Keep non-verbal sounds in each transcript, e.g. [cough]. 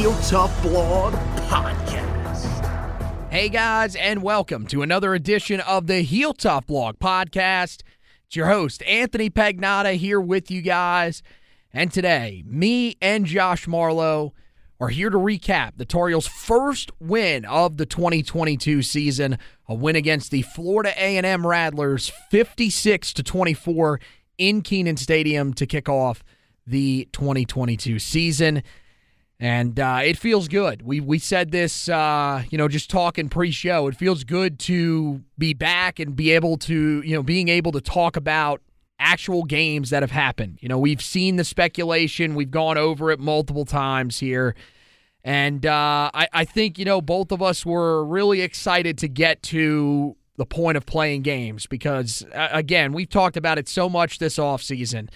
Heel Tough Blog Podcast. Hey guys, and welcome to another edition of the Heel Tough Blog Podcast. It's your host, Anthony Pagnotta, here with you guys. And today, me and Josh Marlowe are here to recap the Tar first win of the 2022 season, a win against the Florida A&M Rattlers 56 to 24 in Kenan Stadium to kick off the 2022 season. And uh, it feels good. We we said this, uh, you know, just talking pre-show. It feels good to be back and be able to, you know, being able to talk about actual games that have happened. You know, we've seen the speculation. We've gone over it multiple times here. And uh, I, I think, you know, both of us were really excited to get to the point of playing games because, again, we've talked about it so much this offseason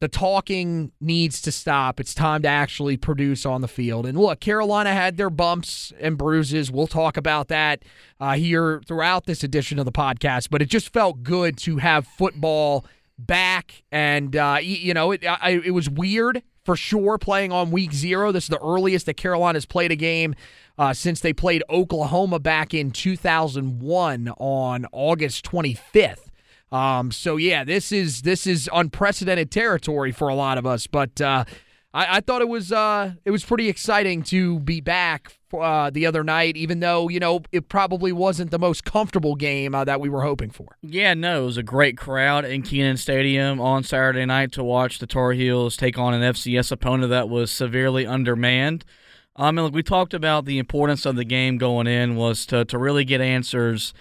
the talking needs to stop. It's time to actually produce on the field. And look, Carolina had their bumps and bruises. We'll talk about that uh, here throughout this edition of the podcast. But it just felt good to have football back. And, uh, you know, it, I, it was weird for sure playing on week zero. This is the earliest that Carolina's played a game. Uh, since they played Oklahoma back in 2001 on August 25th. Um, so yeah, this is this is unprecedented territory for a lot of us. But uh, I, I, thought it was uh, it was pretty exciting to be back uh, the other night, even though you know it probably wasn't the most comfortable game uh, that we were hoping for. Yeah, no, it was a great crowd in Kenan Stadium on Saturday night to watch the Tar Heels take on an FCS opponent that was severely undermanned. I mean, like we talked about the importance of the game going in was to to really get answers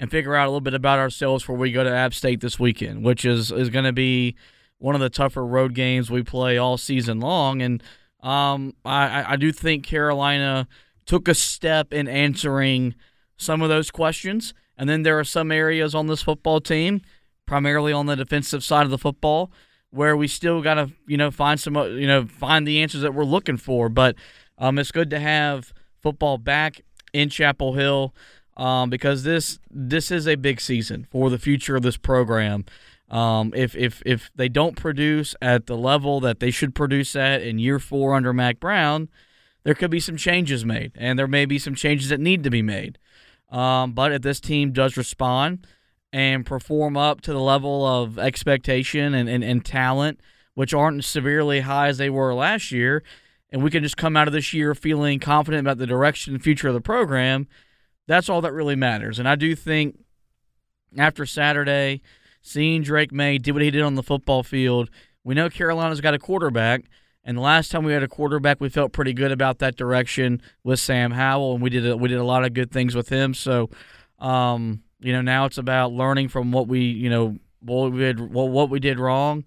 and figure out a little bit about ourselves before we go to App State this weekend, which is is going to be one of the tougher road games we play all season long. And um, I, I do think Carolina took a step in answering some of those questions. And then there are some areas on this football team, primarily on the defensive side of the football, where we still got to you know find some you know find the answers that we're looking for. But um, it's good to have football back in Chapel Hill um, because this this is a big season for the future of this program. Um, if if if they don't produce at the level that they should produce at in year four under Mack Brown, there could be some changes made, and there may be some changes that need to be made. Um, but if this team does respond and perform up to the level of expectation and, and, and talent, which aren't severely high as they were last year, and we can just come out of this year feeling confident about the direction and future of the program, that's all that really matters. And I do think after Saturday, seeing Drake Maye do what he did on the football field, we know Carolina's got a quarterback. And the last time we had a quarterback, we felt pretty good about that direction with Sam Howell, and we did a, we did a lot of good things with him. So, um, you know, now it's about learning from what we you know what we did what we did wrong,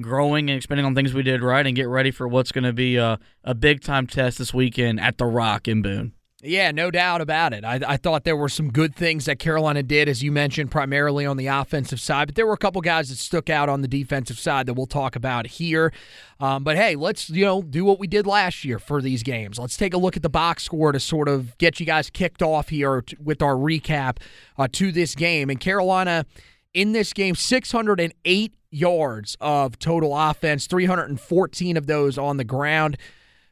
growing and expanding on things we did right, and get ready for what's going to be a, a big time test this weekend at the Rock in Boone. Yeah, no doubt about it. I, I, thought there were some good things that Carolina did, as you mentioned, primarily on the offensive side, but there were a couple guys that stuck out on the defensive side that we'll talk about here. Um, but hey, let's you know do what we did last year for these games. Let's take a look at the box score to sort of get you guys kicked off here with our recap uh, to this game. And Carolina in this game, 608 yards of total offense, 314 of those on the ground.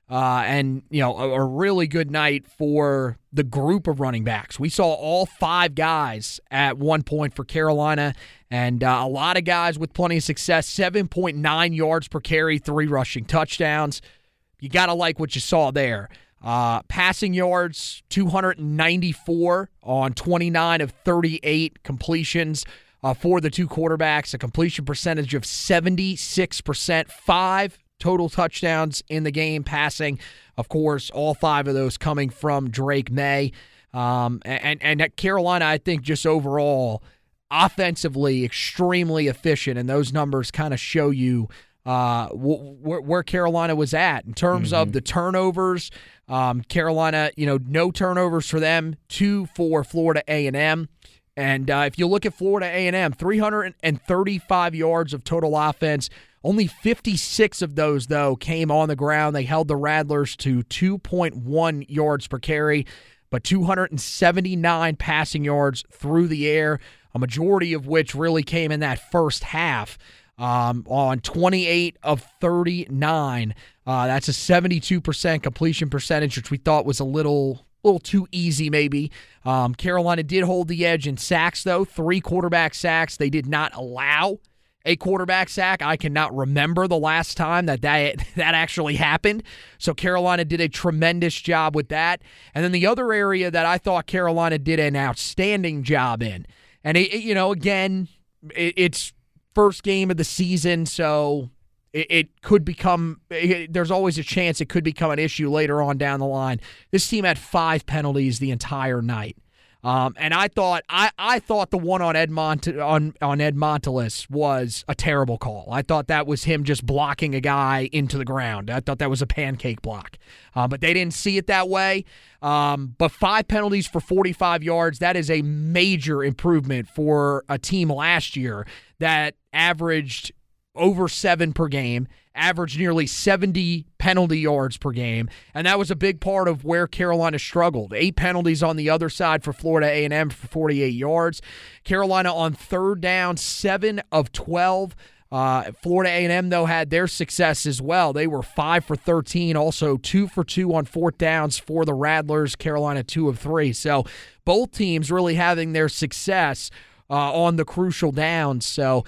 Uh, and, you know, a, a, really good night for the group of running backs. We saw all five guys at one point for Carolina, and uh, a lot of guys with plenty of success 7.9 yards per carry, three rushing touchdowns. You got to like what you saw there. Uh, passing yards, 294 on 29 of 38 completions. Uh, for the two quarterbacks, a completion percentage of 76%, five total touchdowns in the game, passing. Of course, all five of those coming from Drake Maye. Um, and, and at Carolina, I think just overall, offensively, extremely efficient. And those numbers kind of show you uh, where, where Carolina was at in terms mm-hmm. of the turnovers. Um, Carolina, you know, no turnovers for them, two for Florida A&M. And uh, if you look at Florida A&M, 335 yards of total offense, only 56 of those, though, came on the ground. They held the Rattlers to 2.1 yards per carry, but 279 passing yards through the air, a majority of which really came in that first half. Um, on 28 of 39. Uh, that's a 72% completion percentage, which we thought was a little little too easy, maybe. Um, Carolina did hold the edge in sacks, though. Three quarterback sacks. They did not allow a quarterback sack. I cannot remember the last time that that, [laughs] that actually happened. So Carolina did a tremendous job with that. And then the other area that I thought Carolina did an outstanding job in, and it, you know, again, it, it's first game of the season, so it, it could become. It, there's always a chance it could become an issue later on down the line. This team had five penalties the entire night. Um, and I thought I, I thought the one on Ed Mont- on on Ed Montilus was a terrible call. I thought that was him just blocking a guy into the ground. I thought that was a pancake block, uh, but they didn't see it that way. Um, but five penalties for 45 yards that is a major improvement for a team last year that averaged over seven per game averaged nearly 70 penalty yards per game, and that was a big part of where Carolina struggled. Eight penalties on the other side for Florida A&M for 48 yards. Carolina on third down, seven of 12. Uh, Florida A&M though had their success as well. They were five for 13, also two for two on fourth downs for the Rattlers. Carolina two of three. So both teams really having their success uh, on the crucial downs. So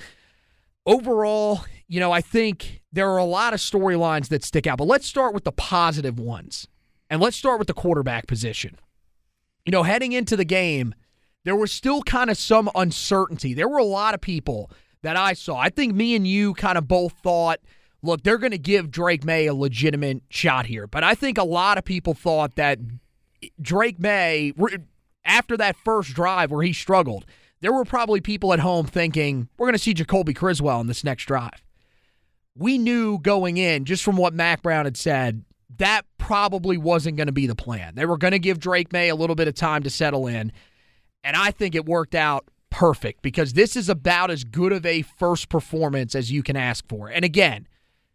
overall, you know, I think there are a lot of storylines that stick out, but let's start with the positive ones. And let's start with the quarterback position. You know, heading into the game, there was still kind of some uncertainty. There were a lot of people that I saw. I think me and you kind of both thought, look, they're going to give Drake Maye a legitimate shot here. But I think a lot of people thought that Drake Maye, after that first drive where he struggled, there were probably people at home thinking, we're going to see Jacoby Criswell in this next drive. We knew going in, just from what Mack Brown had said, that probably wasn't going to be the plan. They were going to give Drake Maye a little bit of time to settle in. And I think it worked out perfect because this is about as good of a first performance as you can ask for. And again,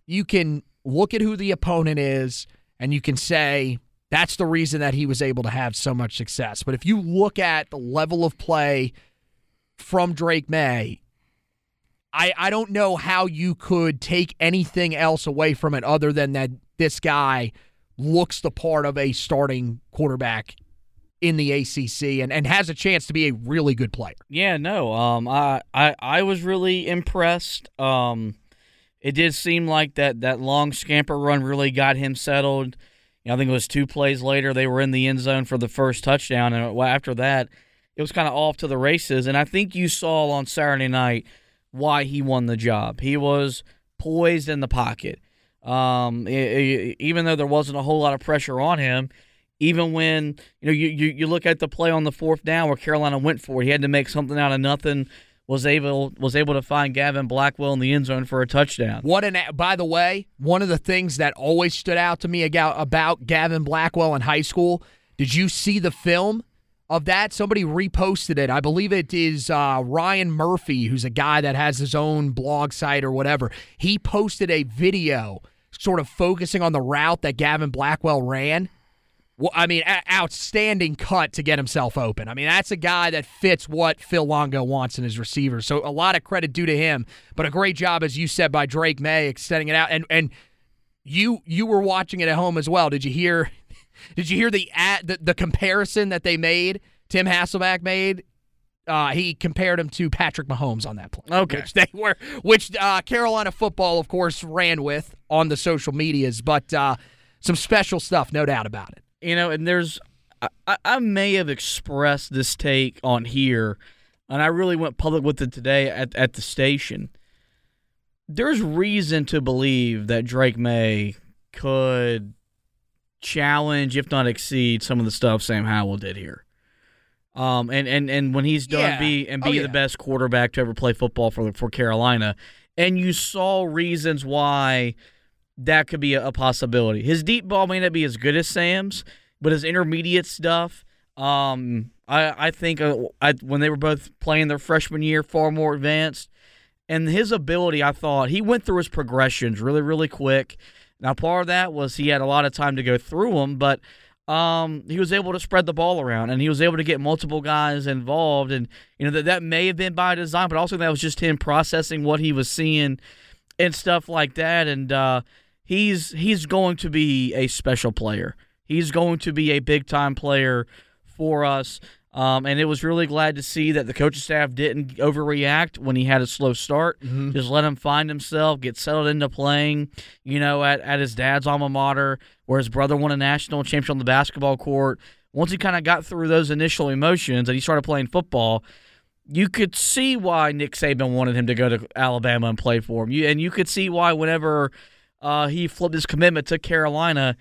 you can look at who the opponent is and you can say that's the reason that he was able to have so much success. But if you look at the level of play from Drake Maye, I, I don't know how you could take anything else away from it other than that this guy looks the part of a starting quarterback in the ACC and, and has a chance to be a really good player. Yeah, no, um, I, I I was really impressed. Um, it did seem like that that long scamper run really got him settled. You know, I think it was two plays later they were in the end zone for the first touchdown, and after that, it was kind of off to the races. And I think you saw on Saturday night why he won the job. He was poised in the pocket. Um, even though there wasn't a whole lot of pressure on him, even when you know you, you, you look at the play on the fourth down where Carolina went for it, he had to make something out of nothing. Was able was able to find Gavin Blackwell in the end zone for a touchdown. What an by the way, one of the things that always stood out to me about Gavin Blackwell in high school Did you see the film of that? Somebody reposted it. I believe it is uh, Ryan Murphy, who's a guy that has his own blog site or whatever. He posted a video sort of focusing on the route that Gavin Blackwell ran. Well, I mean, a- outstanding cut to get himself open. I mean, that's a guy that fits what Phil Longo wants in his receivers. So a lot of credit due to him, but a great job, as you said, by Drake Maye extending it out. And and you you were watching it at home as well. Did you hear? Did you hear the at the, the comparison that they made? Tim Hasselbeck made. Uh, he compared him to Patrick Mahomes on that play. Okay. which [laughs] they were, which uh, Carolina football, of course, ran with on the social medias. But uh, some special stuff, no doubt about it. you know, and there's I, I may have expressed this take on here, and I really went public with it today at at the station. There's reason to believe that Drake Maye could challenge, if not exceed, some of the stuff Sam Howell did here. Um, and, and, and when he's done Yeah. be and Oh, be yeah. the best quarterback to ever play football for for Carolina, and you saw reasons why that could be a, a possibility. His deep ball may not be as good as Sam's, but his intermediate stuff, um, I I think uh, I, when they were both playing their freshman year, far more advanced, and his ability, I thought he went through his progressions really really quick. Now part of that was he had a lot of time to go through them, but um, he was able to spread the ball around and he was able to get multiple guys involved, and you know that that may have been by design, but also that was just him processing what he was seeing and stuff like that, and uh, he's he's going to be a special player. He's going to be a big time player for us. Um, and it was really glad to see that the coaching staff didn't overreact when he had a slow start. Just let him find himself, get settled into playing, you know, at, at his dad's alma mater, where his brother won a national championship on the basketball court. Once he kind of got through those initial emotions and he started playing football, you could see why Nick Saban wanted him to go to Alabama and play for him. You, and you could see why whenever uh, he flipped his commitment to Carolina,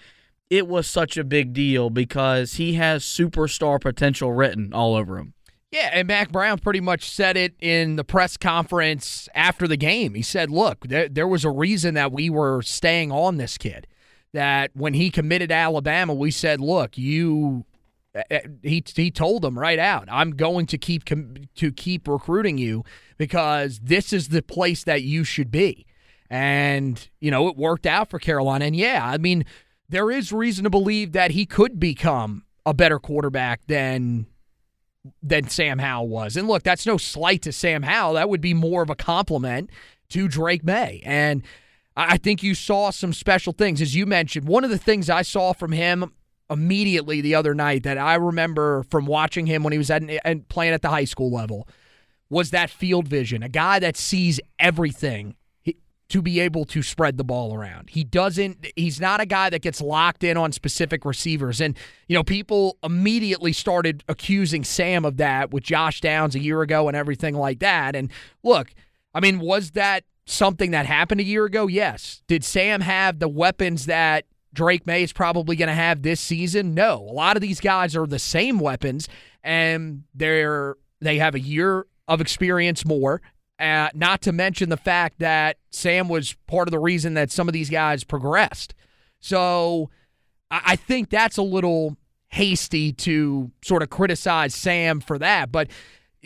it was such a big deal because he has superstar potential written all over him. Yeah, and Mack Brown pretty much said it in the press conference after the game. He said, "Look, there, there was a reason that we were staying on this kid. That when he committed to Alabama, we said, look, you." uh, He he told them right out, "I'm going to keep to keep recruiting you because this is the place that you should be." And you know, it worked out for Carolina. And yeah, I mean, there is reason to believe that he could become a better quarterback than than Sam Howell was. And look, that's no slight to Sam Howell. That would be more of a compliment to Drake Maye. And I think you saw some special things. As you mentioned, one of the things I saw from him immediately the other night that I remember from watching him when he was at and playing at the high school level was that field vision. A guy that sees everything to be able to spread the ball around. He doesn't he's not a guy that gets locked in on specific receivers and you know people immediately started accusing Sam of that with Josh Downs a year ago and everything like that. And look, I mean was that something that happened a year ago? Yes. Did Sam have the weapons that Drake Maye is probably going to have this season? No. A lot of these guys are the same weapons and they're they have a year of experience more uh, not to mention the fact that Sam was part of the reason that some of these guys progressed. So I, I think that's a little hasty to sort of criticize Sam for that. But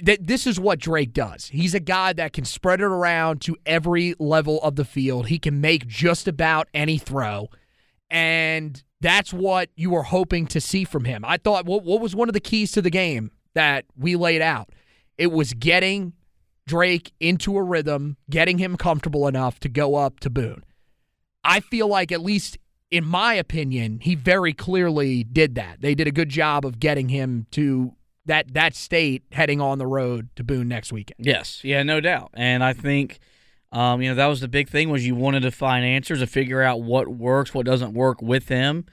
th- this is what Drake does. He's a guy that can spread it around to every level of the field. He can make just about any throw. And that's what you were hoping to see from him. I thought, what, what was one of the keys to the game that we laid out? It was getting Drake into a rhythm, getting him comfortable enough to go up to Boone. I feel like, at least in my opinion, he very clearly did that. They did a good job of getting him to that that state heading on the road to Boone next weekend. Yes, yeah, no doubt. And I think, um, you know, that was the big thing was you wanted to find answers to figure out what works, what doesn't work with him.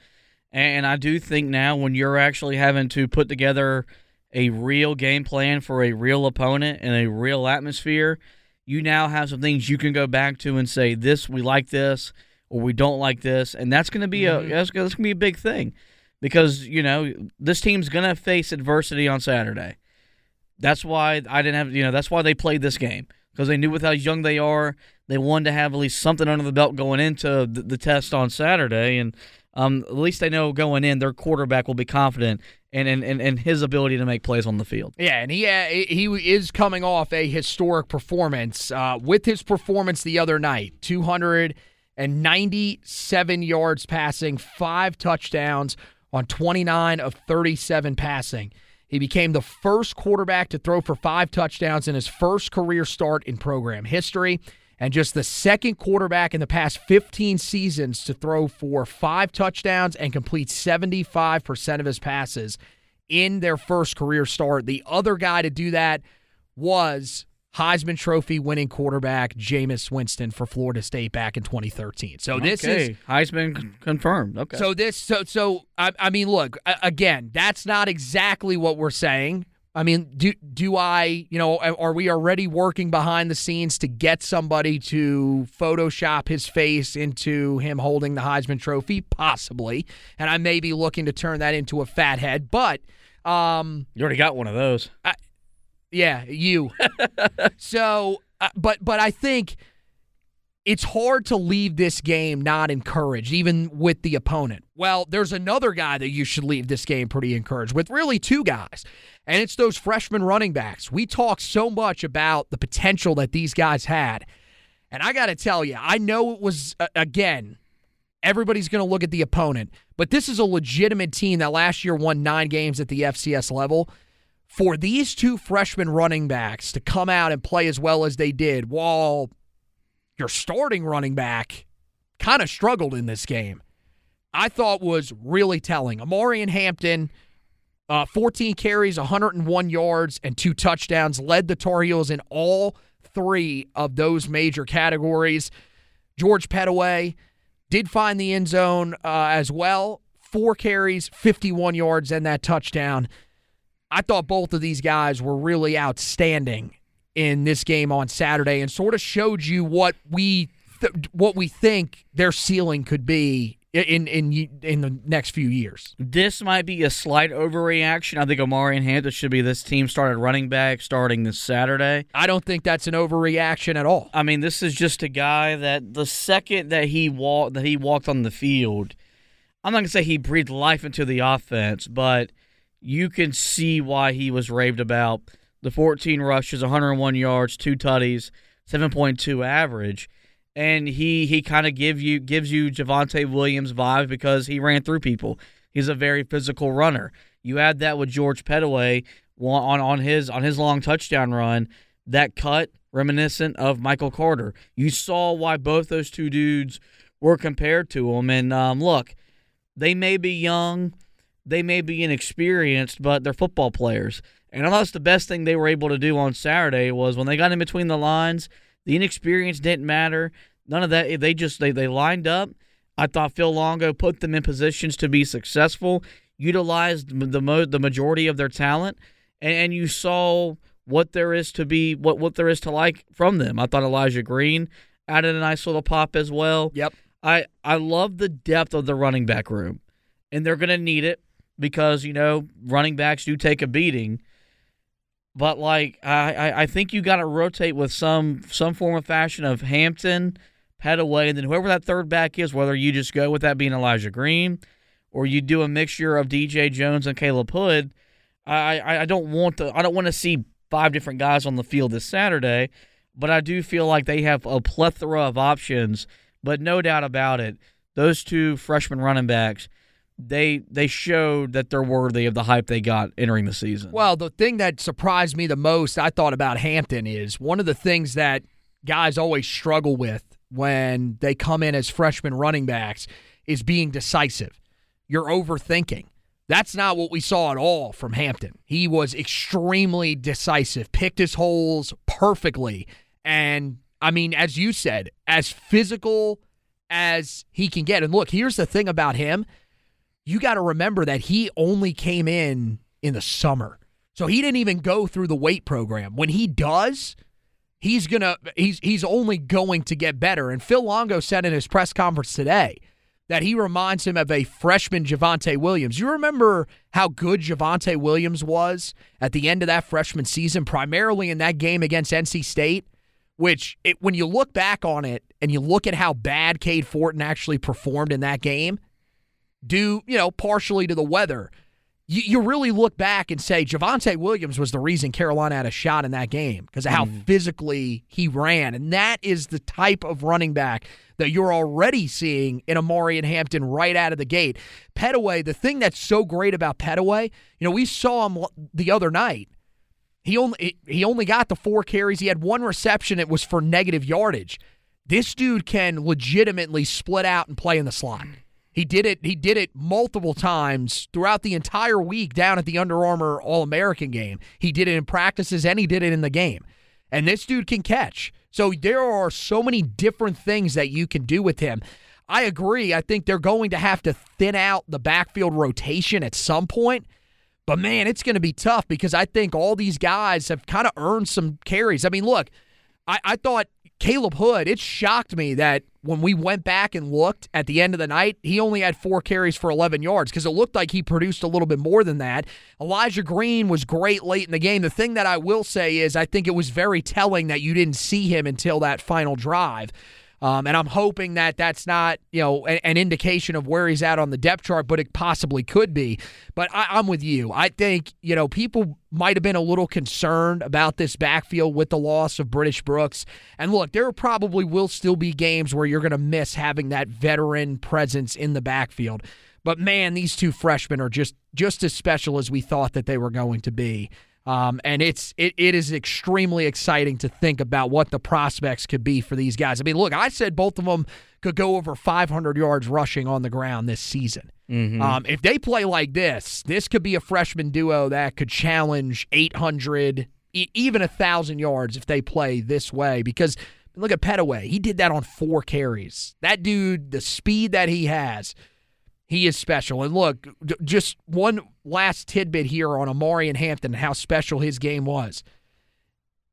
And I do think now when you're actually having to put together a real game plan for a real opponent and a real atmosphere, you now have some things you can go back to and say, "This we like this," or "We don't like this," and that's going to be a mm-hmm. that's, that's going to be a big thing because you know this team's going to face adversity on Saturday. That's why I didn't have, you know, that's why they played this game because they knew with how young they are, they wanted to have at least something under the belt going into the, the test on Saturday. And um, at least they know going in their quarterback will be confident in, in, in, in his ability to make plays on the field. Yeah, and he uh, he is coming off a historic performance uh, with his performance the other night 297 yards passing, five touchdowns on 29 of 37 passing. He became the first quarterback to throw for five touchdowns in his first career start in program history, and just the second quarterback in the past 15 seasons to throw for five touchdowns and complete 75% of his passes in their first career start. The other guy to do that was Heisman Trophy winning quarterback Jameis Winston for Florida State back in 2013. So this okay. is Heisman confirmed. Okay. so this so so I, I mean look again that's not exactly what we're saying. I mean do do I you know are we already working behind the scenes to get somebody to Photoshop his face into him holding the Heisman Trophy possibly, and I may be looking to turn that into a fat head, but um you already got one of those. yeah, you. [laughs] so, uh, but but I think it's hard to leave this game not encouraged, even with the opponent. Well, there's another guy that you should leave this game pretty encouraged with, really two guys, and it's those freshman running backs. We talk so much about the potential that these guys had, and I got to tell you, I know it was uh, again. Everybody's going to look at the opponent, but this is a legitimate team that last year won nine games at the FCS level for these two freshman running backs to come out and play as well as they did while your starting running back kind of struggled in this game, I thought was really telling. Omarion Hampton, uh, 14 carries, 101 yards, and two touchdowns, led the Tar Heels in all three of those major categories. George Pettaway did find the end zone uh, as well. Four carries, 51 yards, and that touchdown. I thought both of these guys were really outstanding in this game on Saturday and sort of showed you what we th- what we think their ceiling could be in in in the next few years. This might be a slight overreaction. I think Omarion Hampton should be this team started running back starting this Saturday. I don't think that's an overreaction at all. I mean, this is just a guy that the second that he walked that he walked on the field, I'm not gonna say he breathed life into the offense, but you can see why he was raved about. The 14 rushes, 101 yards, two tutties, 7.2 average, and he he kind of give you gives you Javonte Williams vibes because he ran through people. He's a very physical runner. You add that with George Pettaway on on his on his long touchdown run, that cut reminiscent of Michael Carter. You saw why both those two dudes were compared to him. And um, look, they may be young, they may be inexperienced, but they're football players. And I thought the best thing they were able to do on Saturday was when they got in between the lines, the inexperience didn't matter. None of that. They just they they lined up. I thought Phil Longo put them in positions to be successful, utilized the mo- the majority of their talent, and, and you saw what there is to be what what there is to like from them. I thought Elijah Green added a nice little pop as well. Yep. I I love the depth of the running back room, and they're going to need it because you know running backs do take a beating. But like I I, think you got to rotate with some some form of fashion of Hampton, Pettaway, and then whoever that third back is. Whether you just go with that being Elijah Green, or you do a mixture of DJ Jones and Caleb Hood. I, I don't want to I don't want to see five different guys on the field this Saturday, but I do feel like they have a plethora of options. But no doubt about it, those two freshman running backs, they they showed that they're worthy of the hype they got entering the season. Well, the thing that surprised me the most, I thought about Hampton, is one of the things that guys always struggle with when they come in as freshman running backs is being decisive. You're overthinking. That's not what we saw at all from Hampton. He was extremely decisive, picked his holes perfectly. And I mean, as you said, as physical as he can get. And look, here's the thing about him you got to remember that he only came in in the summer. So he didn't even go through the weight program. When he does, he's going to he's he's only going to get better. And Phil Longo said in his press conference today that he reminds him of a freshman Javonte Williams. You remember how good Javonte Williams was at the end of that freshman season, primarily in that game against NC State, which it, when you look back on it and you look at how bad Cade Fortin actually performed in that game, due, you know, partially to the weather. You, you really look back and say Javonte Williams was the reason Carolina had a shot in that game because of how Mm-hmm. physically he ran. And that is the type of running back that you're already seeing in Omarion Hampton right out of the gate. Pettaway, the thing that's so great about Pettaway, you know, we saw him the other night. He only he only got the four carries. He had one reception. It was for negative yardage. This dude can legitimately split out and play in the slot. He did it. He did it multiple times throughout the entire week down at the Under Armour All American game. He did it in practices and he did it in the game. And this dude can catch. So there are so many different things that you can do with him. I agree. I think they're going to have to thin out the backfield rotation at some point. But man, it's going to be tough because I think all these guys have kind of earned some carries. I mean, look, I, I thought Caleb Hood, it shocked me that when we went back and looked at the end of the night, he only had four carries for 11 yards because it looked like he produced a little bit more than that. Elijah Green was great late in the game. The thing that I will say is I think it was very telling that you didn't see him until that final drive. Um, and I'm hoping that that's not, you know, a- an indication of where he's at on the depth chart, but it possibly could be. But I, I'm with you. I think, you know, people might have been a little concerned about this backfield with the loss of British Brooks. And look, there probably will still be games where you're going to miss having that veteran presence in the backfield. But man, these two freshmen are just just as special as we thought that they were going to be. Um, and it's it, it is extremely exciting to think about what the prospects could be for these guys. I mean, look, I said both of them could go over 500 yards rushing on the ground this season. Um, if they play like this, this could be a freshman duo that could challenge 800, e- even a thousand yards if they play this way. Because look at Pettaway, he did that on four carries. That dude, the speed that he has. He is special. And look, d- just one last tidbit here on Omarion Hampton, how special his game was.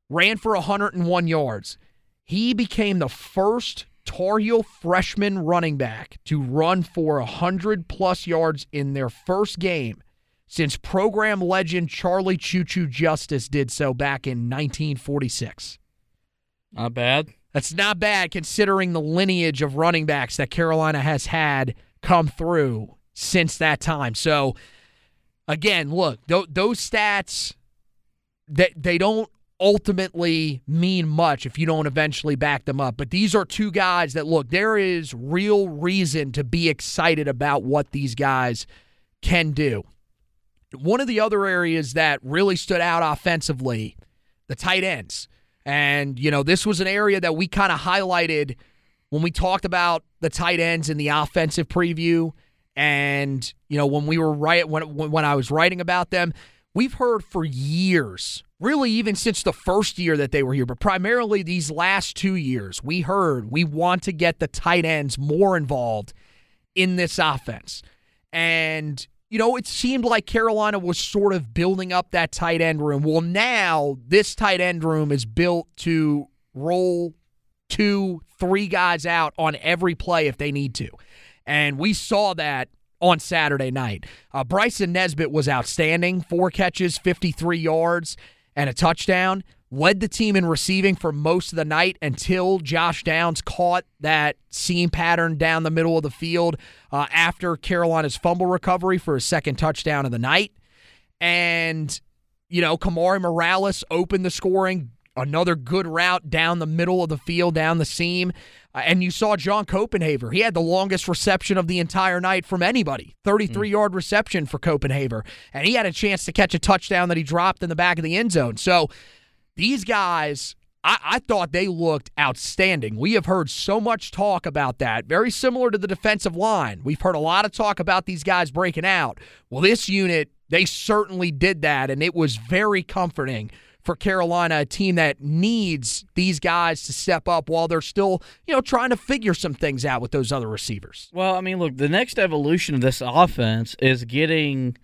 Ran for 101 yards. He became the first Tar Heel freshman running back to run for 100 plus yards in their first game since program legend Charlie Choo Choo Justice did so back in 1946. Not bad. That's not bad considering the lineage of running backs that Carolina has had come through since that time. So, again, look, th- those stats that they don't ultimately mean much if you don't eventually back them up. But these are two guys that look, there is real reason to be excited about what these guys can do. One of the other areas that really stood out offensively, the tight ends. And, you know, this was an area that we kind of highlighted when we talked about the tight ends in the offensive preview. And, you know, when we were right when when I was writing about them, we've heard for years, really even since the first year that they were here, but primarily these last two years, we heard we want to get the tight ends more involved in this offense. And, you know, it seemed like Carolina was sort of building up that tight end room. Well, now this tight end room is built to roll two, three guys out on every play if they need to. And we saw that on Saturday night. Uh, Bryson Nesbit was outstanding. Four catches, 53 yards, and a touchdown. Led the team in receiving for most of the night until Josh Downs caught that seam pattern down the middle of the field uh, after Carolina's fumble recovery for his second touchdown of the night. And, you know, Kamari Morales opened the scoring. Another good route down the middle of the field, down the seam. Uh, and you saw John Copenhaver. He had the longest reception of the entire night from anybody 33 yard reception for Copenhaver. And he had a chance to catch a touchdown that he dropped in the back of the end zone. So these guys, I, I thought they looked outstanding. We have heard so much talk about that. Very similar to the defensive line. We've heard a lot of talk about these guys breaking out. Well, this unit, they certainly did that, and it was very comforting for Carolina, a team that needs these guys to step up while they're still, you know, trying to figure some things out with those other receivers. Well, I mean, look, the next evolution of this offense is getting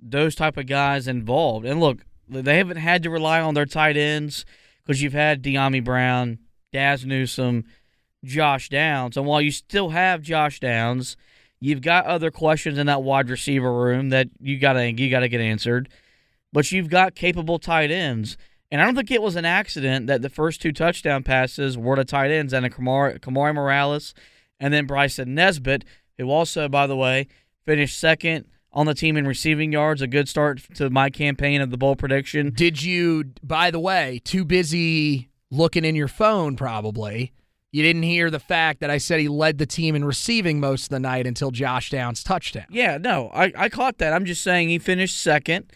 those type of guys involved. And look, they haven't had to rely on their tight ends because you've had Dyami Brown, Daz Newsome, Josh Downs. And while you still have Josh Downs, you've got other questions in that wide receiver room that you gotta you gotta get answered. But you've got capable tight ends. And I don't think it was an accident that the first two touchdown passes were to tight ends and a Kamari, Kamari Morales and then Bryson Nesbit, who also, by the way, finished second on the team in receiving yards. A good start to my campaign of the bowl prediction. Did you, by the way, too busy looking in your phone probably? You didn't hear the fact that I said he led the team in receiving most of the night until Josh Downs' touchdown. Yeah, no, I, I caught that. I'm just saying he finished second,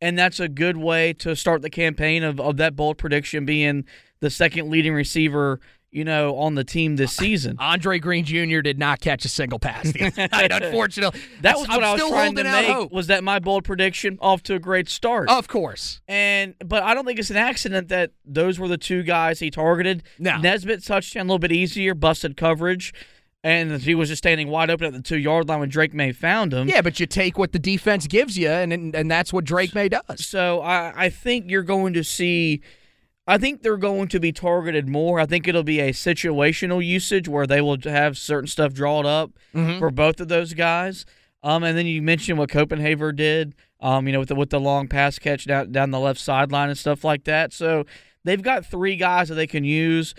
and that's a good way to start the campaign of, of that bold prediction being the second leading receiver you know, on the team this [laughs] season. Andre Green Jr. did not catch a single pass. [laughs] unfortunately, that was what I'm i was trying to make. Hope. Was that my bold prediction off to a great start? Of course. And but I don't think it's an accident that those were the two guys he targeted. No. Nesbit touchdown a little bit easier, busted coverage. And he was just standing wide open at the two yard line when Drake Maye found him. Yeah, but you take what the defense gives you, and and, and that's what Drake Maye does. So I, I think you're going to see I think they're going to be targeted more. I think it'll be a situational usage where they will have certain stuff drawn up mm-hmm. for both of those guys. Um, and then you mentioned what Copenhaver did, um, you know, with the, with the long pass catch down down the left sideline and stuff like that. So they've got three guys that they can use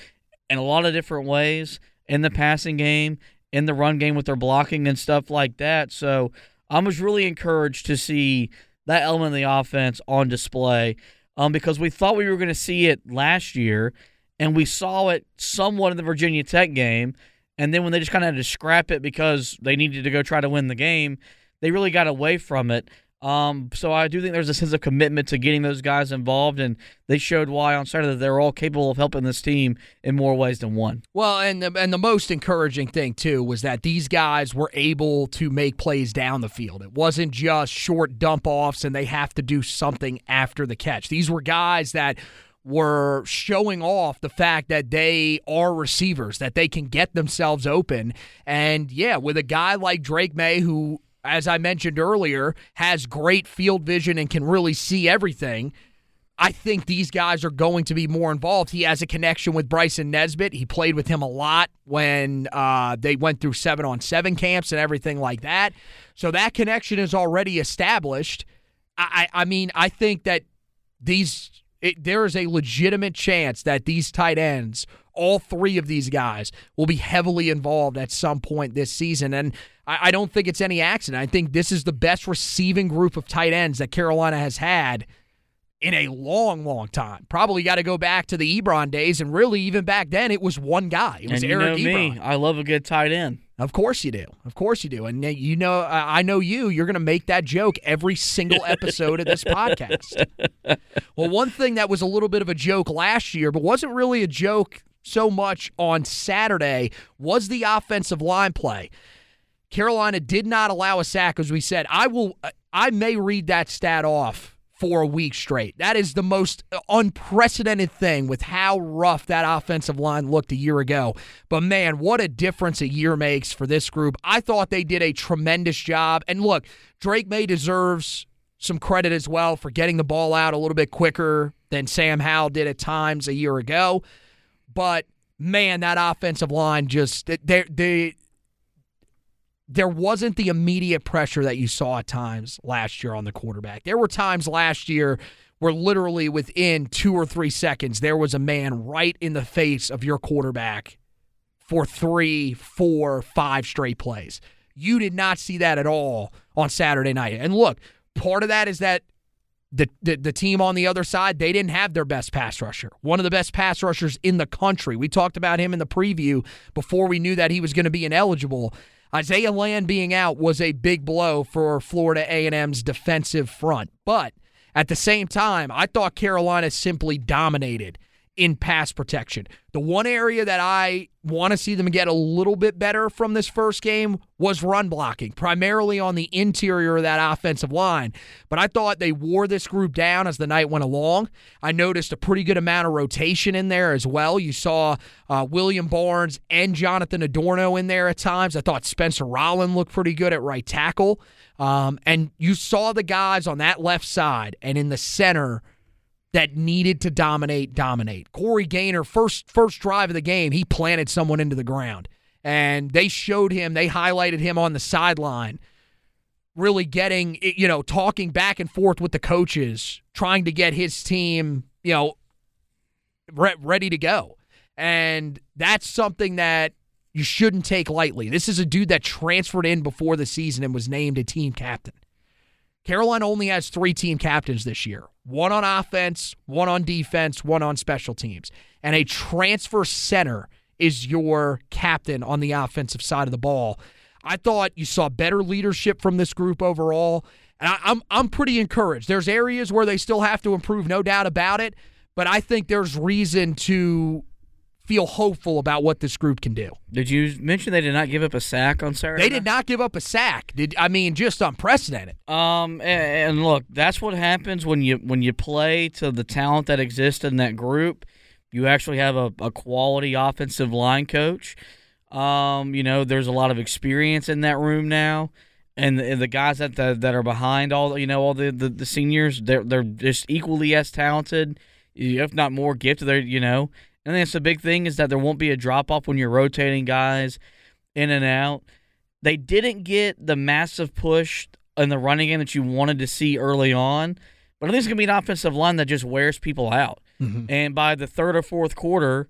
in a lot of different ways in the passing game, in the run game with their blocking and stuff like that. So I was really encouraged to see that element of the offense on display um, because we thought we were going to see it last year, and we saw it somewhat in the Virginia Tech game. And then when they just kind of had to scrap it because they needed to go try to win the game, they really got away from it. Um, so I do think there's a sense of commitment to getting those guys involved, and they showed why on Saturday that they're all capable of helping this team in more ways than one. Well, and the, and the most encouraging thing too was that these guys were able to make plays down the field. It wasn't just short dump offs, and they have to do something after the catch. These were guys that were showing off the fact that they are receivers, that they can get themselves open. And yeah, with a guy like Drake Maye, who as I mentioned earlier, has great field vision and can really see everything. I think these guys are going to be more involved. He has a connection with Bryson Nesbit. He played with him a lot when uh, they went through seven on seven camps and everything like that. So that connection is already established. I, I mean, I think that these it, there is a legitimate chance that these tight ends, all three of these guys, will be heavily involved at some point this season. And I, I don't think it's any accident. I think this is the best receiving group of tight ends that Carolina has had in a long, long time. Probably got to go back to the Ebron days, and really, even back then, it was one guy. It was and Eric you know Ebron. Me, I love a good tight end. Of course you do. Of course you do. And you know, I know you. You're going to make that joke every single episode of this [laughs] podcast. Well, one thing that was a little bit of a joke last year, but wasn't really a joke so much on Saturday, was the offensive line play. Carolina did not allow a sack, as we said. I will. I may read that stat off for a week straight. That is the most unprecedented thing with how rough that offensive line looked a year ago. But man, what a difference a year makes for this group. I thought they did a tremendous job. And look, Drake Maye deserves some credit as well for getting the ball out a little bit quicker than Sam Howell did at times a year ago. But man, that offensive line just they they there wasn't the immediate pressure that you saw at times last year on the quarterback. There were times last year where literally within two or three seconds, there was a man right in the face of your quarterback for three, four, five straight plays. You did not see that at all on Saturday night. And look, part of that is that the, the, the team on the other side, they didn't have their best pass rusher. One of the best pass rushers in the country. We talked about him in the preview before we knew that he was going to be ineligible. Isaiah Land being out was a big blow for Florida A&M's defensive front. But at the same time, I thought Carolina simply dominated in pass protection. The one area that I want to see them get a little bit better from this first game was run blocking, primarily on the interior of that offensive line. But I thought they wore this group down as the night went along. I noticed a pretty good amount of rotation in there as well. You saw uh, William Barnes and Jonathan Adorno in there at times. I thought Spencer Rolland looked pretty good at right tackle. Um, and you saw the guys on that left side and in the center – that needed to dominate, dominate. Corey Gaynor, first first drive of the game, he planted someone into the ground. And they showed him, they highlighted him on the sideline, really getting, you know, talking back and forth with the coaches, trying to get his team, you know, re- ready to go. And that's something that you shouldn't take lightly. This is a dude that transferred in before the season and was named a team captain. Carolina only has three team captains this year one on offense, one on defense, one on special teams. And a transfer center is your captain on the offensive side of the ball. I thought you saw better leadership from this group overall. And I, I'm I'm pretty encouraged. There's areas where they still have to improve, no doubt about it. But I think there's reason to feel hopeful about what this group can do. Did you mention they did not give up a sack on Saturday? They did not give up a sack. Did I mean just unprecedented? Um, and, and look, that's what happens when you when you play to the talent that exists in that group. You actually have a, a quality offensive line coach. Um, you know, there's a lot of experience in that room now. And the, the guys that, that that are behind all you know all the, the, the seniors they're they're just equally as talented, if not more gifted. They're you know and that's the big thing is that there won't be a drop off when you're rotating guys in and out. They didn't get the massive push in the running game that you wanted to see early on, but I think it's going to be an offensive line that just wears people out. Mm-hmm. And by the third or fourth quarter,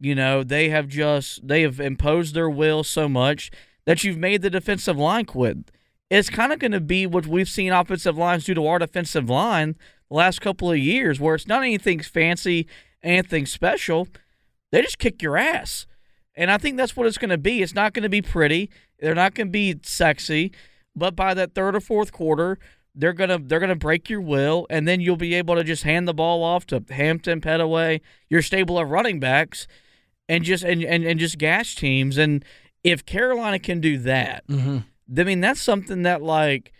you know, they have just they have imposed their will so much that you've made the defensive line quit. It's kind of going to be what we've seen offensive lines do to our defensive line the last couple of years, where it's not anything fancy anything special. They just kick your ass. And I think that's what it's going to be. It's not going to be pretty. They're not going to be sexy, but by that third or fourth quarter, they're gonna they're gonna break your will, and then you'll be able to just hand the ball off to Hampton, Pettaway, your stable of running backs, and just and and, and just gash teams. And if Carolina can do that, mm-hmm. I mean that's something that like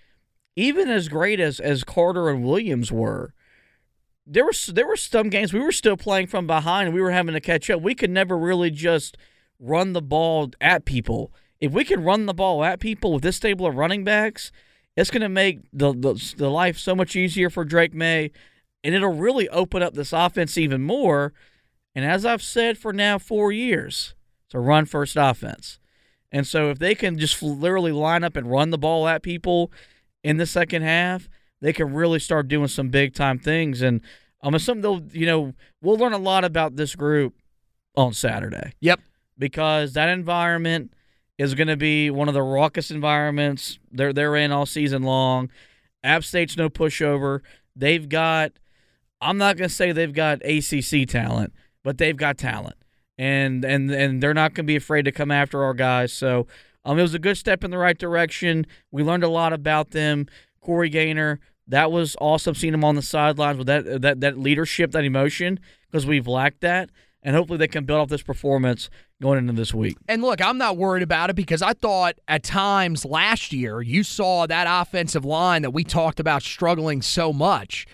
even as great as as Carter and Williams were, there were there were some games we were still playing from behind we were having to catch up. We could never really just run the ball at people. If we could run the ball at people with this stable of running backs, it's going to make the, the the life so much easier for Drake Maye, and it'll really open up this offense even more. And as I've said for now four years, it's a run first offense. And so if they can just literally line up and run the ball at people in the second half, they can really start doing some big time things. And I'm assuming they'll, you know, we'll learn a lot about this group on Saturday. Yep. Because that environment is going to be one of the raucous environments they're they're in all season long. App State's no pushover. They've got I'm not going to say they've got ACC talent, but they've got talent. And and and they're not going to be afraid to come after our guys. So um, it was a good step in the right direction. We learned a lot about them. Corey Gaynor, that was awesome seeing him on the sidelines with that that that leadership, that emotion, because we've lacked that. And hopefully they can build off this performance going into this week. And look, I'm not worried about it because I thought at times last year you saw that offensive line that we talked about struggling so much.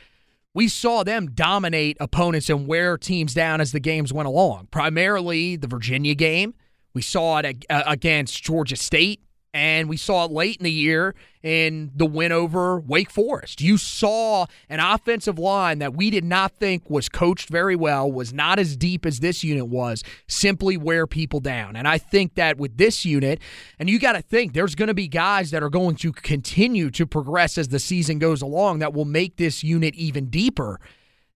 We saw them dominate opponents and wear teams down as the games went along. Primarily the Virginia game. We saw it uh, against Georgia State and we saw it late in the year in the win over Wake Forest. You saw an offensive line that we did not think was coached very well, was not as deep as this unit was, simply wear people down. And I think that with this unit, and you got to think there's going to be guys that are going to continue to progress as the season goes along that will make this unit even deeper.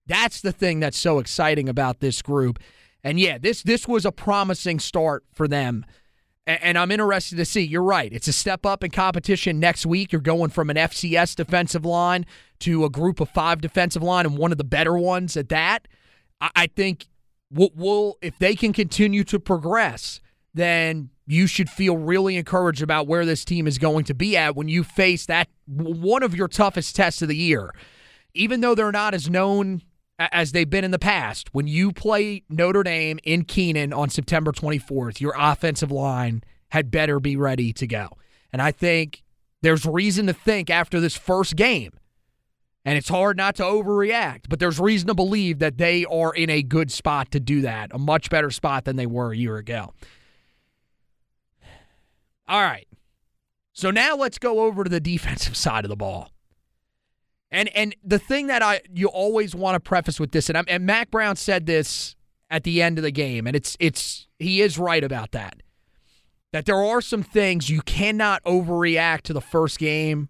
That's the thing that's so exciting about this group. And yeah, this this was a promising start for them and I'm interested to see. You're right. It's a step up in competition next week. You're going from an FCS defensive line to a group of five defensive line and one of the better ones at that. I think we'll, if they can continue to progress, then you should feel really encouraged about where this team is going to be at when you face that one of your toughest tests of the year. Even though they're not as known as they've been in the past. When you play Notre Dame in Kenan on September 24th, your offensive line had better be ready to go. And I think there's reason to think after this first game, and it's hard not to overreact, but there's reason to believe that they are in a good spot to do that, a much better spot than they were a year ago. All right. So now let's go over to the defensive [laughs] side of the ball. And and the thing that I you always want to preface with this, and, I'm, and Mack Brown said this at the end of the game, and it's it's he is right about that. That there are some things you cannot overreact to the first game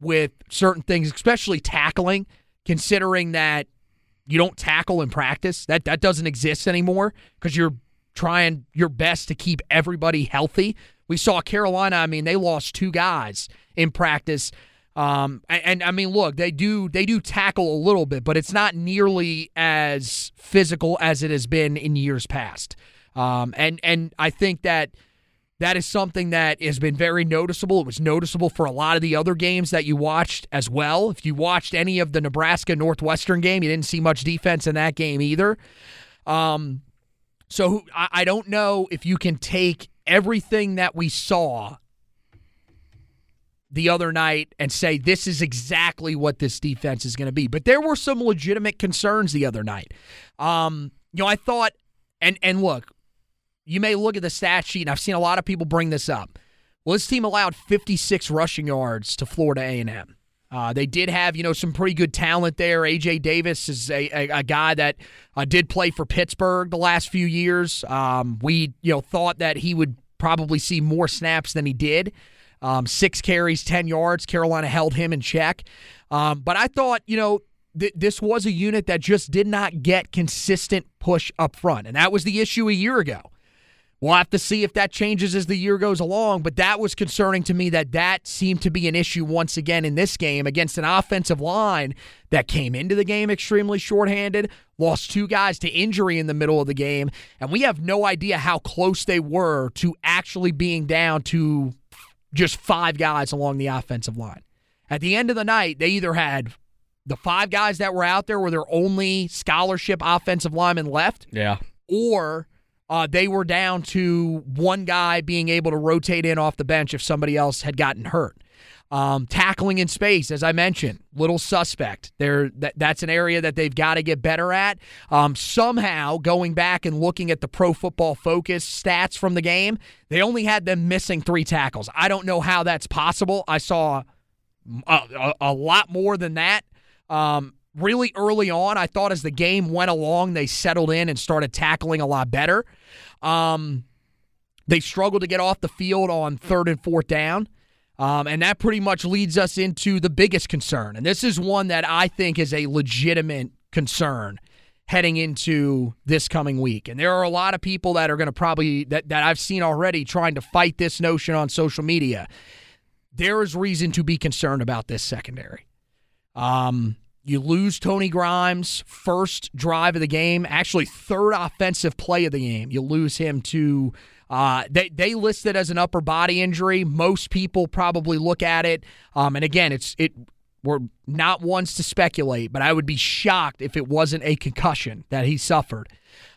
with certain things, especially tackling, considering that you don't tackle in practice. That that doesn't exist anymore because you're trying your best to keep everybody healthy. We saw Carolina, I mean, they lost two guys in practice. Um, and, I mean, look, they do they do tackle a little bit, but it's not nearly as physical as it has been in years past. Um, and and I think that that is something that has been very noticeable. It was noticeable for a lot of the other games that you watched as well. If you watched any of the Nebraska Northwestern game, you didn't see much defense in that game either. Um, so I, I don't know if you can take everything that we saw the other night and say this is exactly what this defense is going to be. But there were some legitimate concerns the other night. Um, you know, I thought, and and look, you may look at the stat sheet, and I've seen a lot of people bring this up. Well, this team allowed 56 rushing yards to Florida A&M. Uh, they did have, you know, some pretty good talent there. AJ Davis is a, a, a guy that uh, did play for Pittsburgh the last few years. Um, we, you know, thought that he would probably see more snaps than he did. Um, six carries, 10 yards. Carolina held him in check. Um, but I thought, you know, th- this was a unit that just did not get consistent push up front. And that was the issue a year ago. We'll have to see if that changes as the year goes along, but that was concerning to me that that seemed to be an issue once again in this game against an offensive line that came into the game extremely shorthanded, lost two guys to injury in the middle of the game, and we have no idea how close they were to actually being down to just five guys along the offensive line. At the end of the night, they either had the five guys that were out there were their only scholarship offensive linemen left. Yeah. Or uh, they were down to one guy being able to rotate in off the bench if somebody else had gotten hurt. Um, tackling in space, as I mentioned, little suspect. There, that, that's an area that they've got to get better at. Um, somehow, going back and looking at the Pro Football Focus stats from the game, they only had them missing three tackles. I don't know how that's possible. I saw a, a, a lot more than that. Um, really early on, I thought as the game went along, they settled in and started tackling a lot better. Um, they struggled to get off the field on third and fourth down. Um, and that pretty much leads us into the biggest concern. And this is one that I think is a legitimate concern heading into this coming week. And there are a lot of people that are going to probably, that, that I've seen already trying to fight this notion on social media. There is reason to be concerned about this secondary. Um, you lose Tony Grimes, first drive of the game, actually third offensive play of the game. You lose him to uh, they they list it as an upper body injury. Most people probably look at it, um, and again, it's it. We're not ones to speculate, but I would be shocked if it wasn't a concussion that he suffered.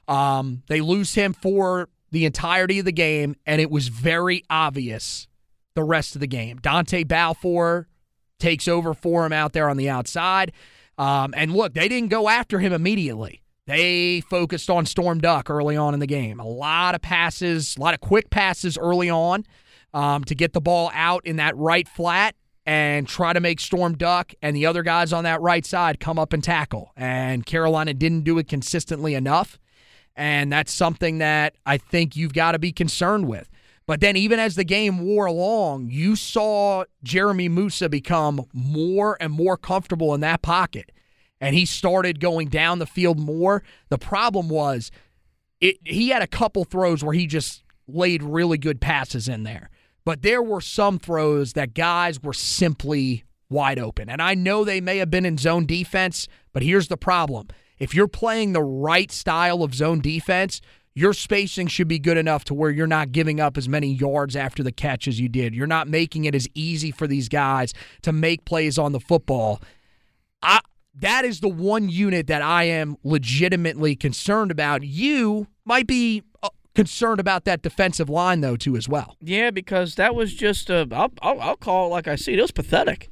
Um, they lose him for the entirety of the game, and it was very obvious the rest of the game. Dontae Balfour takes over for him out there on the outside. Um, and look, they didn't go after him immediately. They focused on Storm Duck early on in the game. A lot of passes, a lot of quick passes early on um, to get the ball out in that right flat and try to make Storm Duck and the other guys on that right side come up and tackle. And Carolina didn't do it consistently enough. And that's something that I think you've got to be concerned with. But then, even as the game wore along, you saw Jeremy Moussa become more and more comfortable in that pocket. And he started going down the field more. The problem was, it, he had a couple throws where he just laid really good passes in there. But there were some throws that guys were simply wide open. And I know they may have been in zone defense, but here's the problem. If you're playing the right style of zone defense, your spacing should be good enough to where you're not giving up as many yards after the catch as you did. You're not making it as easy for these guys to make plays on the football. I, that is the one unit that I am legitimately concerned about. You might be uh, concerned about that defensive line though too as well. Yeah, because that was just a I'll, I'll, I'll call it like I see it. It was pathetic.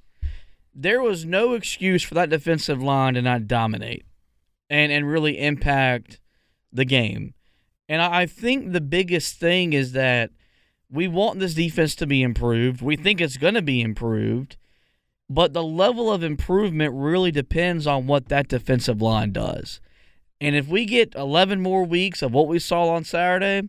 There was no excuse for that defensive line to not dominate and and really impact the game. And I think the biggest thing is that we want this defense to be improved. We think it's going to be improved. But the level of improvement really depends on what that defensive line does. And if we get 11 more weeks of what we saw on Saturday,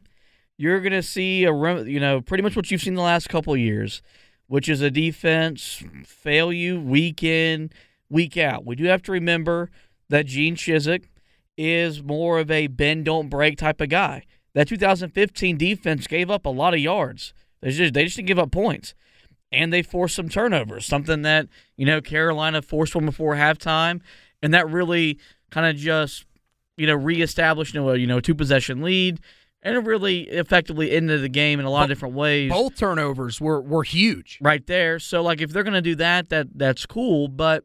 you're going to see a you know pretty much what you've seen the last couple years, which is a defense fail you week in, week out. We do have to remember that Gene Chizik is more of a bend don't break type of guy. that 2015 defense gave up a lot of yards. They just they just didn't give up points, and they forced some turnovers. Something that you know Carolina forced one before halftime, and that really kind of just you know reestablished you know, a you know two possession lead. And it really effectively ended the game in a lot of different ways. Both turnovers were, were huge. Right there. So like if they're gonna do that, that that's cool. But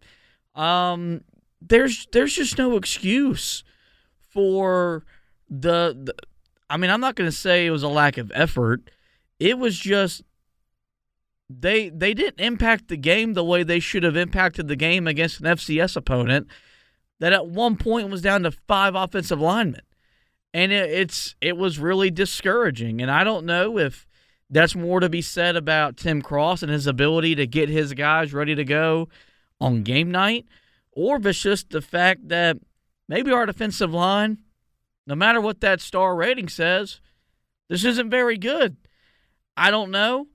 um there's there's just no excuse for the, the I mean, I'm not gonna say it was a lack of effort. It was just they they didn't impact the game the way they should have impacted the game against an FCS opponent that at one point was down to five offensive linemen and it, it's it was really discouraging. And I don't know if that's more to be said about Tim Cross and his ability to get his guys ready to go on game night, or if it's just the fact that maybe our defensive line, no matter what that star rating says, this isn't very good. I don't know.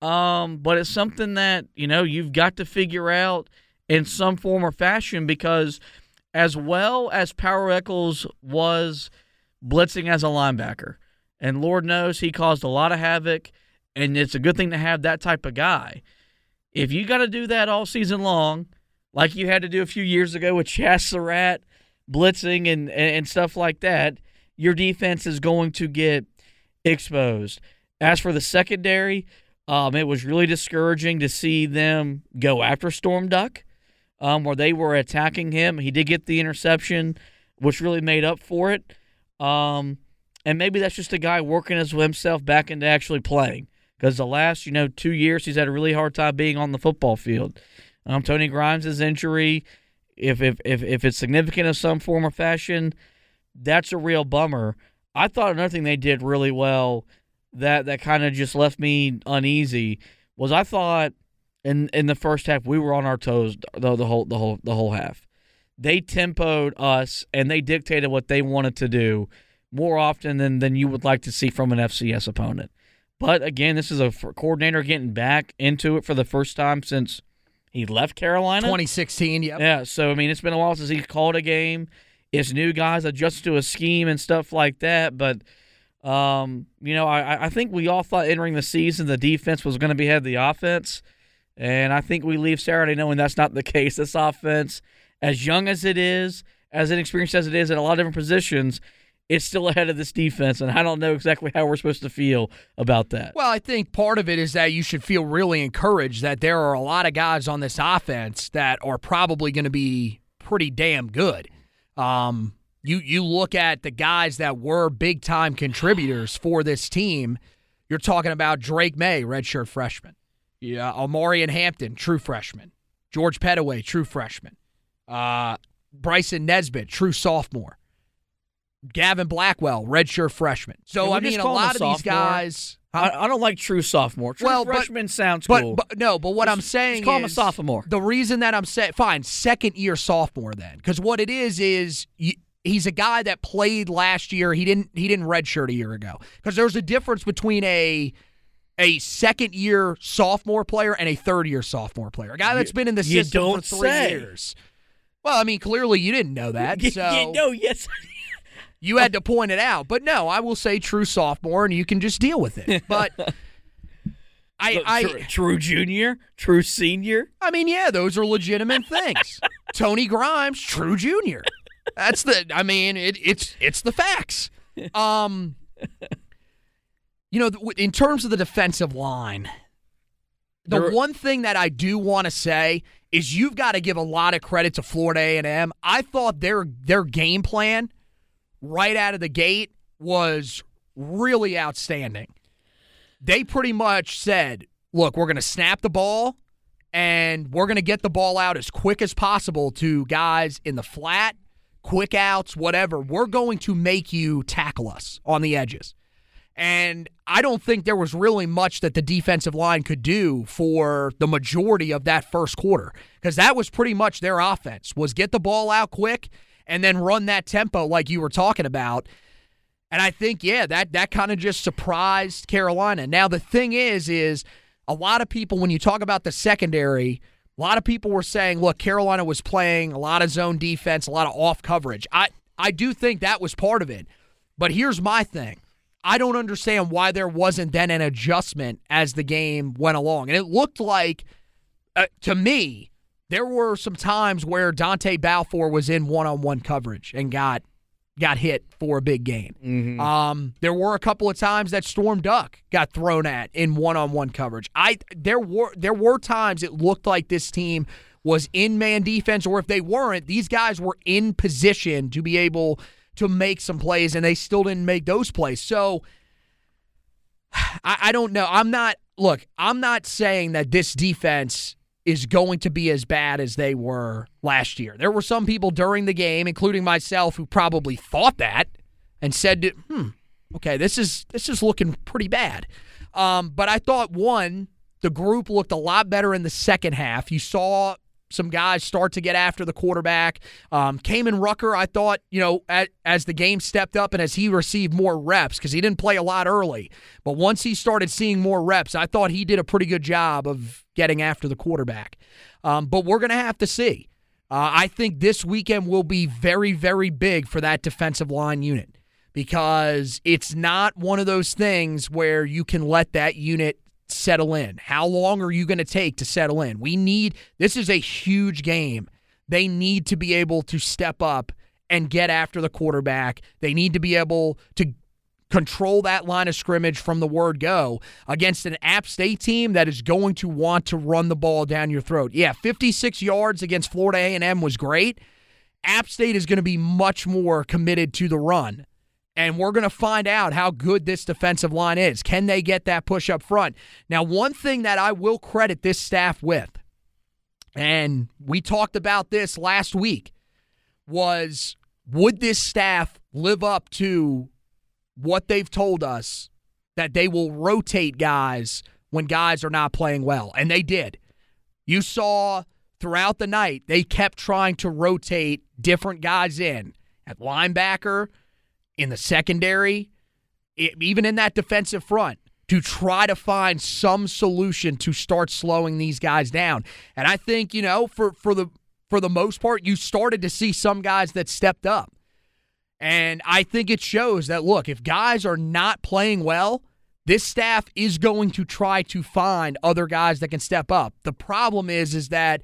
Um, but it's something that, you know, you've got to figure out in some form or fashion because as well as Power Echols was – blitzing as a linebacker. And Lord knows he caused a lot of havoc, and it's a good thing to have that type of guy. If you got to do that all season long, like you had to do a few years ago with [laughs] Surratt blitzing and, and stuff like that, your defense is going to get exposed. As for the secondary, um, it was really discouraging to see them go after Storm Duck, um, where they were attacking him. He did get the interception, which really made up for it. Um, and maybe that's just a guy working his himself back into actually playing. Because the last, you know, two years he's had a really hard time being on the football field. Um, Tony Grimes' injury, if, if if if it's significant in some form or fashion, that's a real bummer. I thought another thing they did really well that that kind of just left me uneasy was I thought in in the first half we were on our toes the, the whole the whole the whole half they tempoed us and they dictated what they wanted to do more often than, than you would like to see from an FCS opponent. But again, this is a coordinator getting back into it for the first time since he left Carolina. 2016, yep. Yeah, so I mean, it's been a while since he called a game. It's new guys adjusted to a scheme and stuff like that. But, um, you know, I, I think we all thought entering the season the defense was going to be ahead of the offense. And I think we leave Saturday knowing that's not the case. This offense – as young as it is, as inexperienced as it is at a lot of different positions, it's still ahead of this defense, and I don't know exactly how we're supposed to feel about that. Well, I think part of it is that you should feel really encouraged that there are a lot of guys on this offense that are probably going to be pretty damn good. Um, you you look at the guys that were big time contributors for this team. You're talking about Drake Maye, redshirt freshman. Yeah, Omarion Hampton, true freshman. George Pettaway, true freshman. Uh, Bryson Nesbit, true sophomore. Gavin Blackwell, redshirt freshman. So I mean, a lot of these guys. I, I, don't like true sophomore. True well, freshman but, sounds but, cool. But, no, but what I'm saying is call is him a sophomore. The reason that I'm saying fine, second year sophomore then, because what it is is you, he's a guy that played last year. He didn't he didn't redshirt a year ago because there's a difference between a a second year sophomore player and a third year sophomore player. A guy that's been in the system for three say. years. Well, I mean, clearly you didn't know that. [laughs] So no, yes. you had to point it out. But no, I will say true sophomore, and you can just deal with it. But [laughs] I, I true, true junior, true senior. I mean, yeah, those are legitimate things. [laughs] Tony Grimes, true junior. That's the. I mean, it, it's it's the facts. Um, you know, in terms of the defensive line, the there, one thing that I do want to say is you've got to give a lot of credit to Florida A&M. I thought their their game plan right out of the gate was really outstanding. They pretty much said, "Look, we're going to snap the ball and we're going to get the ball out as quick as possible to guys in the flat, quick outs, whatever. We're going to make you tackle us on the edges." And I don't think there was really much that the defensive line could do for the majority of that first quarter because that was pretty much their offense was get the ball out quick and then run that tempo like you were talking about. And I think yeah, that that kind of just surprised Carolina. Now the thing is is a lot of people when you talk about the secondary, a lot of people were saying, look, Carolina was playing a lot of zone defense, a lot of off coverage. I I do think that was part of it. But here's my thing. I don't understand why there wasn't then an adjustment as the game went along. And it looked like, uh, to me, there were some times where Dontae Balfour was in one on one coverage and got got hit for a big gain. Mm-hmm. Um, there were a couple of times that Storm Duck got thrown at in one-on-one coverage. I there were there were times it looked like this team was in man defense, or if they weren't, these guys were in position to be able to make some plays, and they still didn't make those plays. So [sighs] I, I don't know. I'm not look. I'm not saying that this defense is going to be as bad as they were last year. There were some people during the game, including myself, who probably thought that and said, "Hmm, okay, this is this is looking pretty bad." Um, but I thought one, the group looked a lot better in the second half. You saw some guys start to get after the quarterback. Um, Kaimon Rucker, I thought, you know, as, as the game stepped up and as he received more reps, because he didn't play a lot early, but once he started seeing more reps, I thought he did a pretty good job of getting after the quarterback. Um, but we're going to have to see. Uh, I think this weekend will be very, very big for that defensive line unit because it's not one of those things where you can let that unit settle in? How long are you going to take to settle in? We need this is a huge game. They need to be able to step up and get after the quarterback. They need to be able to control that line of scrimmage from the word go against an App State team that is going to want to run the ball down your throat. Yeah, 56 yards against Florida A&M was great. App State is going to be much more committed to the run and we're going to find out how good this defensive line is. Can they get that push up front? Now, one thing that I will credit this staff with, and we talked about this last week, was would this staff live up to what they've told us that they will rotate guys when guys are not playing well? And they did. You saw throughout the night, they kept trying to rotate different guys in at linebacker in the secondary, even in that defensive front, to try to find some solution to start slowing these guys down. And I think, you know, for for the for the most part, you started to see some guys that stepped up. And I think it shows that look, if guys are not playing well, this staff is going to try to find other guys that can step up. The problem is is that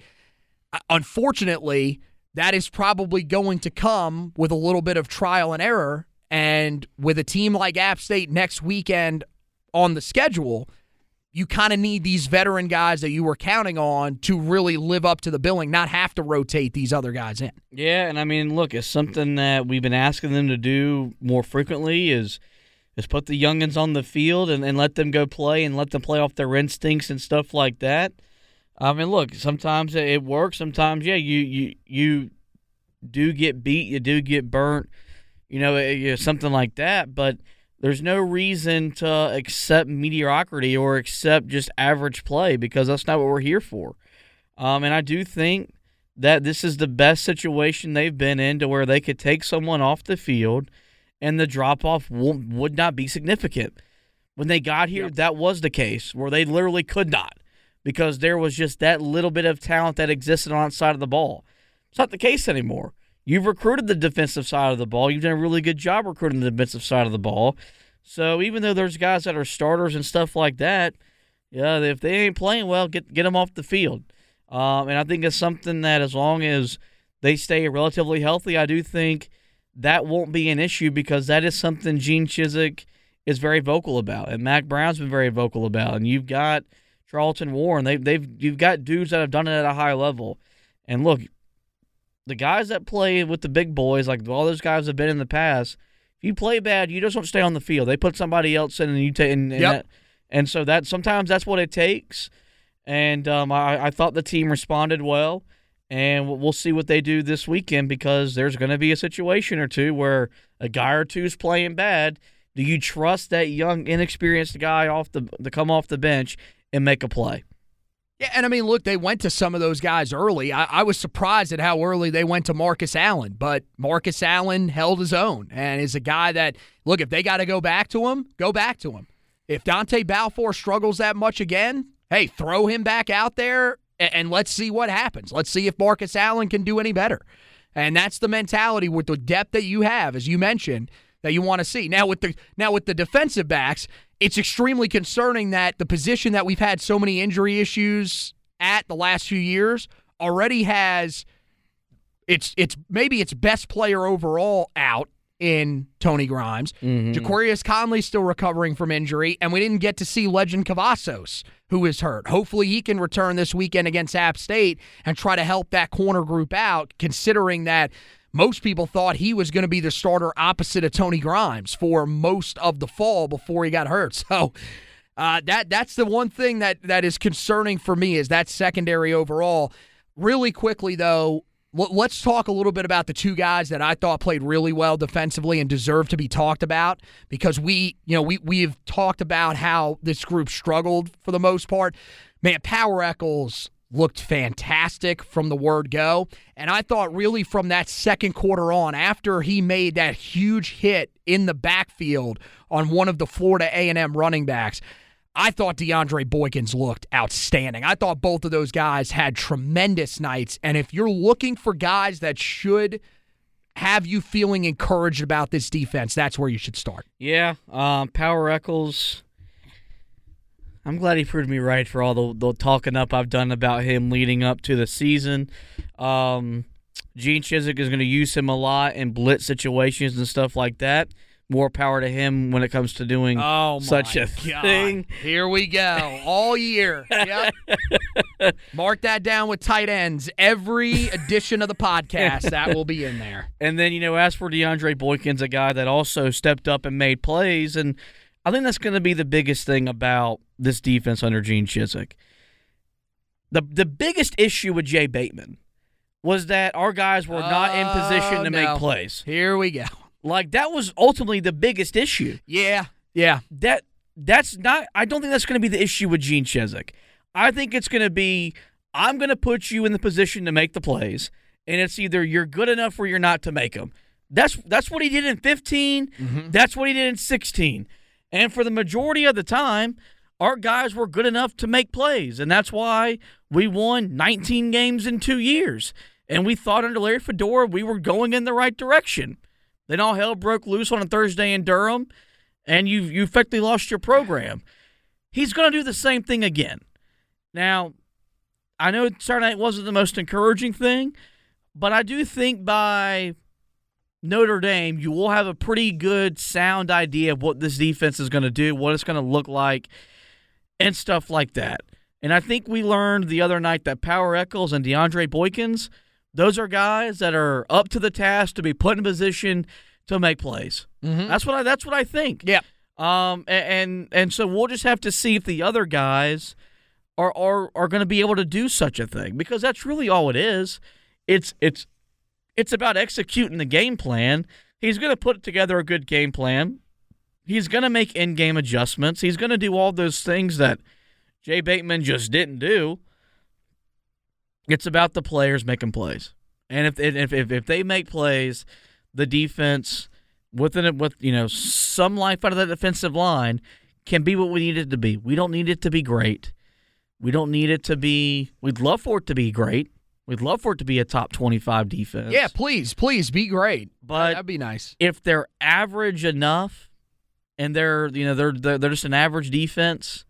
uh, unfortunately, that is probably going to come with a little bit of trial and error and with a team like App State next weekend on the schedule, you kind of need these veteran guys that you were counting on to really live up to the billing, not have to rotate these other guys in. Yeah, and I mean, look, it's something that we've been asking them to do more frequently is is put the youngins on the field and, and let them go play and let them play off their instincts and stuff like that. I mean, look, sometimes it works. Sometimes, yeah, you you you do get beat, you do get burnt you know, eh, something like that. But there's no reason to accept mediocrity or accept just average play because that's not what we're here for. Um, and I do think that this is the best situation they've been in to where they could take someone off the field and the drop off would not be significant. When they got here, yep. that was the case where they literally could not because there was just that little bit of talent that existed on that side of the ball. It's not the case anymore. You've recruited the defensive side of the ball. You've done a really good job recruiting the defensive side of the ball. So even though there's guys that are starters and stuff like that, yeah, if they ain't playing well, get get them off the field. Um, and I think it's something that as long as they stay relatively healthy, I do think that won't be an issue because that is something Gene Chizik is very vocal about, and Mack Brown's been very vocal about. And you've got Charlton Warren. They, they've you've got dudes that have done it at a high level. And look, the guys that play with the big boys, like all those guys have been in the past, if you play bad, you just don't stay on the field. They put somebody else in, and you take. And, yep. and, and so that sometimes that's what it takes. And um, I, I thought the team responded well, and we'll see what they do this weekend because there's going to be a situation or two where a guy or two is playing bad. Do you trust that young, inexperienced guy off the to come off the bench and make a play? Yeah, and I mean, look, they went to some of those guys early. I, I, was surprised at how early they went to Marcus Allen, but Marcus Allen held his own and is a guy that, look, if they got to go back to him, go back to him. If Dontae Balfour struggles that much again, hey, throw him back out there and, and let's see what happens. Let's see if Marcus Allen can do any better. And that's the mentality with the depth that you have, as you mentioned that you want to see. Now with the now with the defensive backs, it's extremely concerning that the position that we've had so many injury issues at the last few years already has it's it's maybe its best player overall out in Tony Grimes. Mm-hmm. Ja'Qurious Conley still recovering from injury, and we didn't get to see Legend Cavazos, who is hurt. Hopefully, he can return this weekend against App State and try to help that corner group out, considering that most people thought he was going to be the starter opposite of Tony Grimes for most of the fall before he got hurt. [laughs] So. Uh, that that's the one thing that that is concerning for me is that secondary overall. Really quickly though, let's talk a little bit about the two guys that I thought played really well defensively and deserve to be talked about because we, you know, we we've talked about how this group struggled for the most part. Man, Power Echols looked fantastic from the word go, and I thought really from that second quarter on after he made that huge hit in the backfield on one of the Florida A&M running backs, I thought DeAndre Boykins looked outstanding. I thought both of those guys had tremendous nights. And if you're looking for guys that should have you feeling encouraged about this defense, that's where you should start. Yeah, um, Power Echols. I'm glad he proved me right for all the, the talking up I've done about him leading up to the season. Um, Gene Chizik is going to use him a lot in blitz situations and stuff like that more power to him when it comes to doing oh such a God. thing. Here we go. All year. [laughs] Yep. Mark that down with tight ends. Every edition of the podcast, that will be in there. [laughs] And then, you know, as for DeAndre Boykins, a guy that also stepped up and made plays. And I think that's going to be the biggest thing about this defense under Gene Chizik. The, the biggest issue with Jay Bateman was that our guys were not in position to Oh, make plays. Here we go. Like that was ultimately the biggest issue. Yeah. Yeah. That that's not. I don't think that's going to be the issue with Gene Chizik. I think it's going to be I'm going to put you in the position to make the plays, and it's either you're good enough or you're not to make them. That's that's what he did in 15. Mm-hmm. That's what he did in 16. And for the majority of the time, our guys were good enough to make plays, and that's why we won 19 games in two years. And we thought under Larry Fedora we were going in the right direction. Then all hell broke loose on a Thursday in Durham, and you you effectively lost your program. He's going to do the same thing again. Now, I know Saturday night wasn't the most encouraging thing, but I do think by Notre Dame, you will have a pretty good sound idea of what this defense is going to do, what it's going to look like, and stuff like that. And I think we learned the other night that Power Echols and DeAndre Boykins, those are guys that are up to the task to be put in position to make plays. That's what I that's what I think. Yeah. Um, and and so we'll just have to see if the other guys are are are going to be able to do such a thing because that's really all it is. It's it's it's about executing the game plan. He's going to put together a good game plan. He's going to make in-game adjustments. He's going to do all those things that Jay Bateman just didn't do. It's about the players making plays, and if if if, if they make plays, the defense within it with you know some life out of that defensive line can be what we need it to be. We don't need it to be great. We don't need it to be. We'd love for it to be great. We'd love for it to be a top twenty-five defense. Yeah, please, please be great. But- that'd be nice. if they're average enough, and they're you know they're they're, they're just an average defense,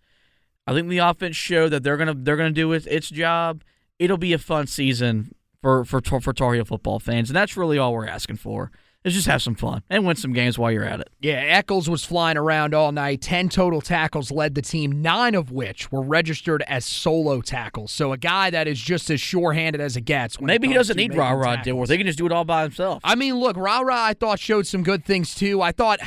I think the offense showed that they're gonna they're gonna do its, its job. It'll be a fun season for for for Tar Heel football fans, and that's really all we're asking for. Is just have some fun and win some games while you're at it. Yeah, Echols was flying around all night. 10 total tackles led the team, nine of which were registered as solo tackles. So a guy that is just as sure handed as it gets. when it Maybe he doesn't need Rah Rah. Dillworth. He can just do it all by himself. I mean, look, Ra Ra, I thought showed some good things too. I thought,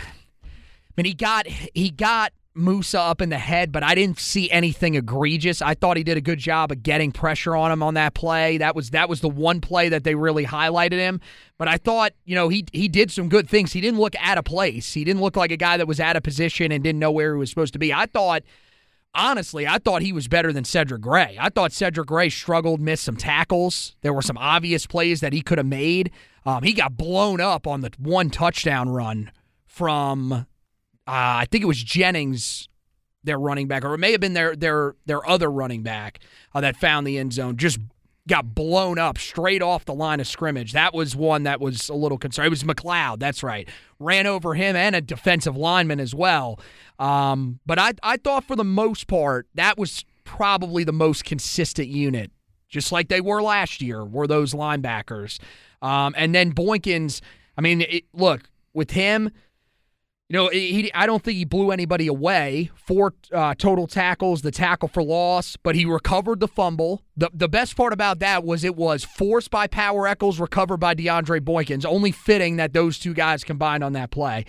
mean, he got he got Moussa up in the head, but I didn't see anything egregious. I thought he did a good job of getting pressure on him on that play. That was that was the one play that they really highlighted him. But I thought, you know, he he did some good things. He didn't look out of place. He didn't look like a guy that was out of position and didn't know where he was supposed to be. I thought honestly, I thought he was better than Cedric Gray. I thought Cedric Gray struggled, missed some tackles. There were some obvious plays that he could have made. Um, he got blown up on the one touchdown run from, uh, I think it was Jennings, their running back, or it may have been their their their other running back uh, that found the end zone. Just got blown up straight off the line of scrimmage. That was one that was a little concerned. It was McLeod, that's right. Ran over him and a defensive lineman as well. Um, but I, I thought for the most part, that was probably the most consistent unit, just like they were last year, were those linebackers. Um, and then Boykins, I mean, it, look, with him – you know, he, I don't think he blew anybody away. Four uh, total tackles, the tackle for loss, but he recovered the fumble. The, the best part about that was it was forced by Power Echols, recovered by DeAndre Boykins. Only fitting that those two guys combined on that play.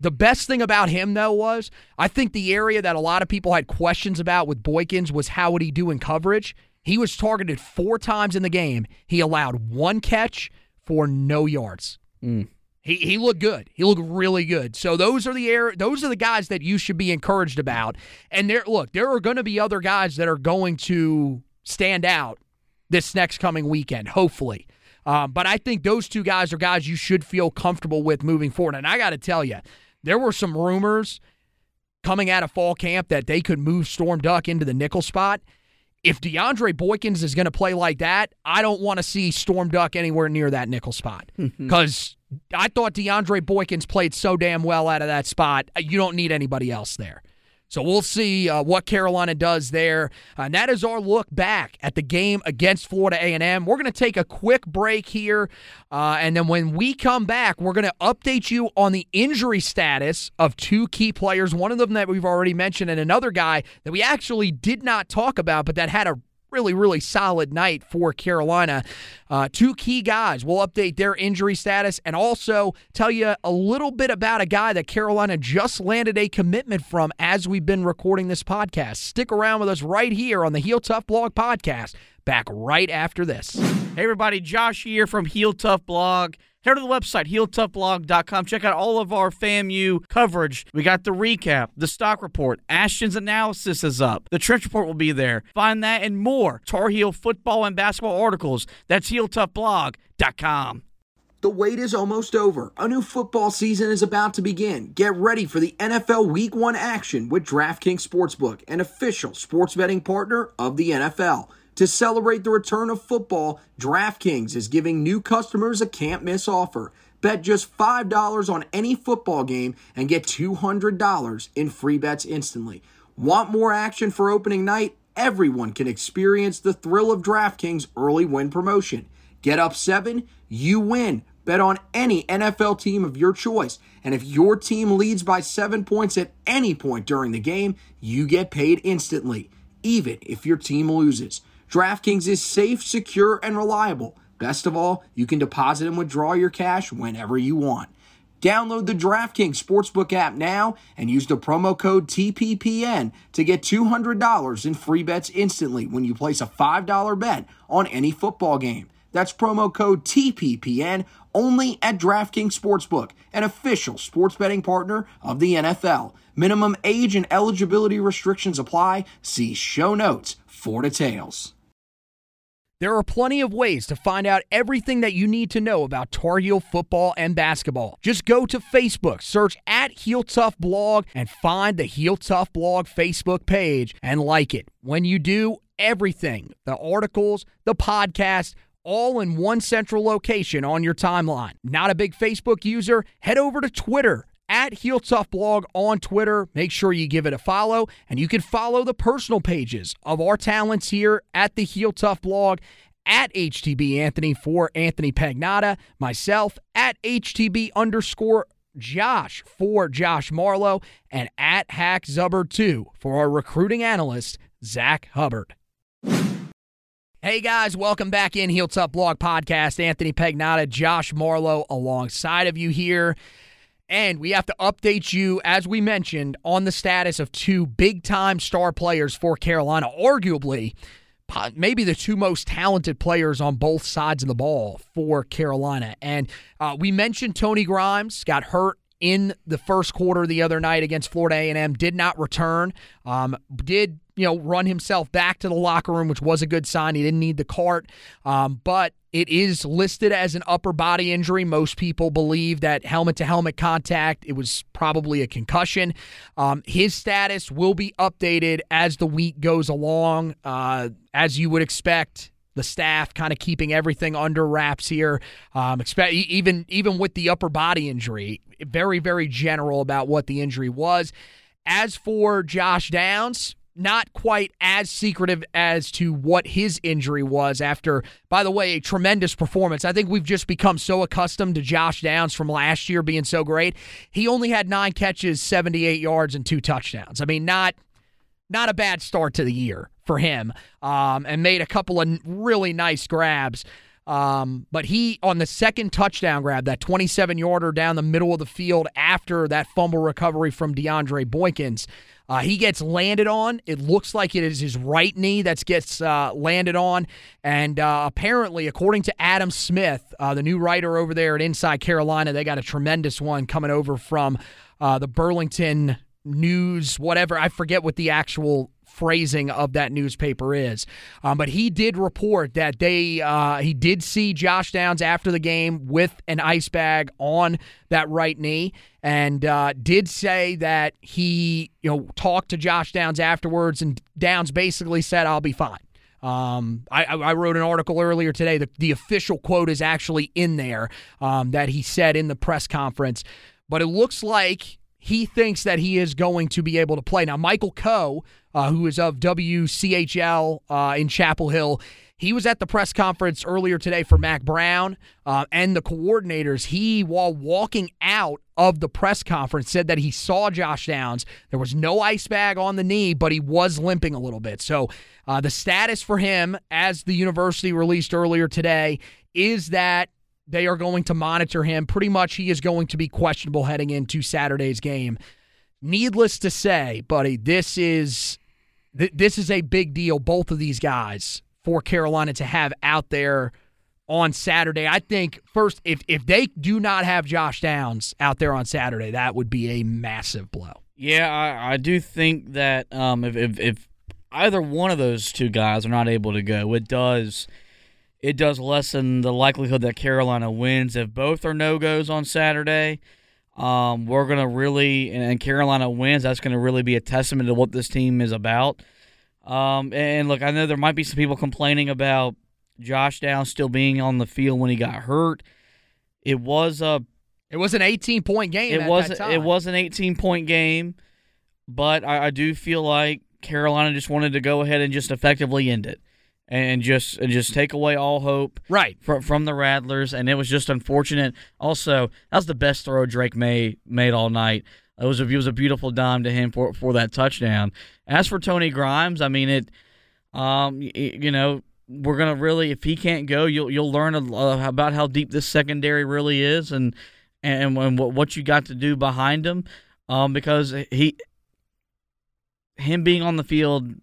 The best thing about him, though, was I think the area that a lot of people had questions about with Boykins was how would he do in coverage. He was targeted four times in the game. He allowed one catch for no yards. Mm. He he looked good. He looked really good. So those are the air those are the guys that you should be encouraged about. And there look, there are going to be other guys that are going to stand out this next coming weekend, hopefully. Um, but I think those two guys are guys you should feel comfortable with moving forward. And I got to tell you, there were some rumors coming out of fall camp that they could move Storm Duck into the nickel spot. If DeAndre Boykins is going to play like that, I don't want to see Storm Duck anywhere near that nickel spot [laughs] because I thought DeAndre Boykins played so damn well out of that spot. You don't need anybody else there. So we'll see uh, what Carolina does there. Uh, and that is our look back at the game against Florida A&M. We're going to take a quick break here, uh, and then when we come back, we're going to update you on the injury status of two key players. One of them that we've already mentioned, and another guy that we actually did not talk about, but that had a really, really solid night for Carolina. Uh, two key guys. We'll update their injury status and also tell you a little bit about a guy that Carolina just landed a commitment from as we've been recording this podcast. Stick around with us right here on the Heel Tough Blog podcast. Back right after this. Hey, everybody, Josh here from Heel Tough Blog. Head to the website, heeltoughblog.com. Check out all of our FAMU coverage. We got the recap, the stock report, Ashton's analysis is up. The trench report will be there. Find that and more. Tar Heel football and basketball articles. That's heeltoughblog.com. The wait is almost over. A new football season is about to begin. Get ready for the NFL Week 1 action with DraftKings Sportsbook, an official sports betting partner of the NFL. To celebrate the return of football, DraftKings is giving new customers a can't miss offer. Bet just $5 on any football game and get $200 in free bets instantly. Want more action for opening night? Everyone can experience the thrill of DraftKings early win promotion. Get up seven, you win. Bet on any NFL team of your choice. And if your team leads by seven points at any point during the game, you get paid instantly, even if your team loses. DraftKings is safe, secure, and reliable. Best of all, you can deposit and withdraw your cash whenever you want. Download the DraftKings Sportsbook app now and use the promo code TPPN to get $200 in free bets instantly when you place a $5 bet on any football game. That's promo code TPPN only at DraftKings Sportsbook, an official sports betting partner of the NFL. Minimum age and eligibility restrictions apply. See show notes for details. There are plenty of ways to find out everything that you need to know about Tar Heel football and basketball. Just go to Facebook, search at Heel Tough Blog, and find the Heel Tough Blog Facebook page and like it. When you do, everything the articles, the podcast, all in one central location on your timeline. Not a big Facebook user? Head over to Twitter at Heel Tough Blog on Twitter. Make sure you give it a follow, and you can follow the personal pages of our talents here at the Heel Tough Blog at HTB Anthony for Anthony Pagnotta, myself at HTB underscore Josh for Josh Marlowe, and at Hack Zubbard 2 for our recruiting analyst, Zach Hubbard. Hey guys, welcome back in Heel Tough Blog Podcast. Anthony Pagnotta, Josh Marlowe alongside of you here. And we have to update you, as we mentioned, on the status of two big time star players for Carolina. Arguably, maybe the two most talented players on both sides of the ball for Carolina. And uh, we mentioned Tony Grimes got hurt in the first quarter the other night against Florida A&M. Did not return. Um, did you know run himself back to the locker room, which was a good sign. He didn't need the cart, um, but it is listed as an upper body injury. Most people believe that helmet to helmet contact, it was probably a concussion. Um, his status will be updated as the week goes along, uh, as you would expect the staff kind of keeping everything under wraps here. Um, expect, even even with the upper body injury, very very general about what the injury was. As for Josh Downs, not quite as secretive as to what his injury was after, by the way, a tremendous performance. I think we've just become so accustomed to Josh Downs from last year being so great. He only had nine catches, 78 yards, and two touchdowns. I mean, not not a bad start to the year for him, um, and made a couple of really nice grabs. Um, but he, on the second touchdown grab, that 27 yarder down the middle of the field after that fumble recovery from DeAndre Boykins, uh, he gets landed on. It looks like it is his right knee that gets uh, landed on. And uh, apparently, according to Adam Smith, uh, the new writer over there at Inside Carolina, they got a tremendous one coming over from uh, the Burlington News, whatever. I forget what the actual phrasing of that newspaper is. Um, but he did report that they uh, he did see Josh Downs after the game with an ice bag on that right knee, and uh, did say that he you know talked to Josh Downs afterwards, and Downs basically said, "I'll be fine." Um, I, I, wrote an article earlier today. The, the official quote is actually in there um, that he said in the press conference. But it looks like he thinks that he is going to be able to play. Now, Michael Coe, uh, who is of WCHL uh, in Chapel Hill, he was at the press conference earlier today for Mack Brown uh, and the coordinators. He, while walking out of the press conference, said that he saw Josh Downs. There was no ice bag on the knee, but he was limping a little bit. So uh, the status for him, as the university released earlier today, is that they are going to monitor him. Pretty much, he is going to be questionable heading into Saturday's game. Needless to say, buddy, this is th- this is a big deal. Both of these guys for Carolina to have out there on Saturday. I think first, if if they do not have Josh Downs out there on Saturday, that would be a massive blow. Yeah, I, I do think that um, if, if if either one of those two guys are not able to go, it does it does lessen the likelihood that Carolina wins. If both are no goes on Saturday, um, we're gonna really and Carolina wins. That's gonna really be a testament to what this team is about. Um, and look, I know there might be some people complaining about Josh Downs still being on the field when he got hurt. It was a it was an 18 point game. It was it was an 18 point game, but I, I do feel like Carolina just wanted to go ahead and just effectively end it and just and just take away all hope right from from the Rattlers. And it was just unfortunate. Also, that was the best throw Drake Maye made all night. It was a it was a beautiful dime to him for for that touchdown. As for Tony Grimes, I mean it. Um, you know, we're gonna really if he can't go, you'll you'll learn about how deep this secondary really is, and and, and what you got to do behind him. Um, because he him being on the field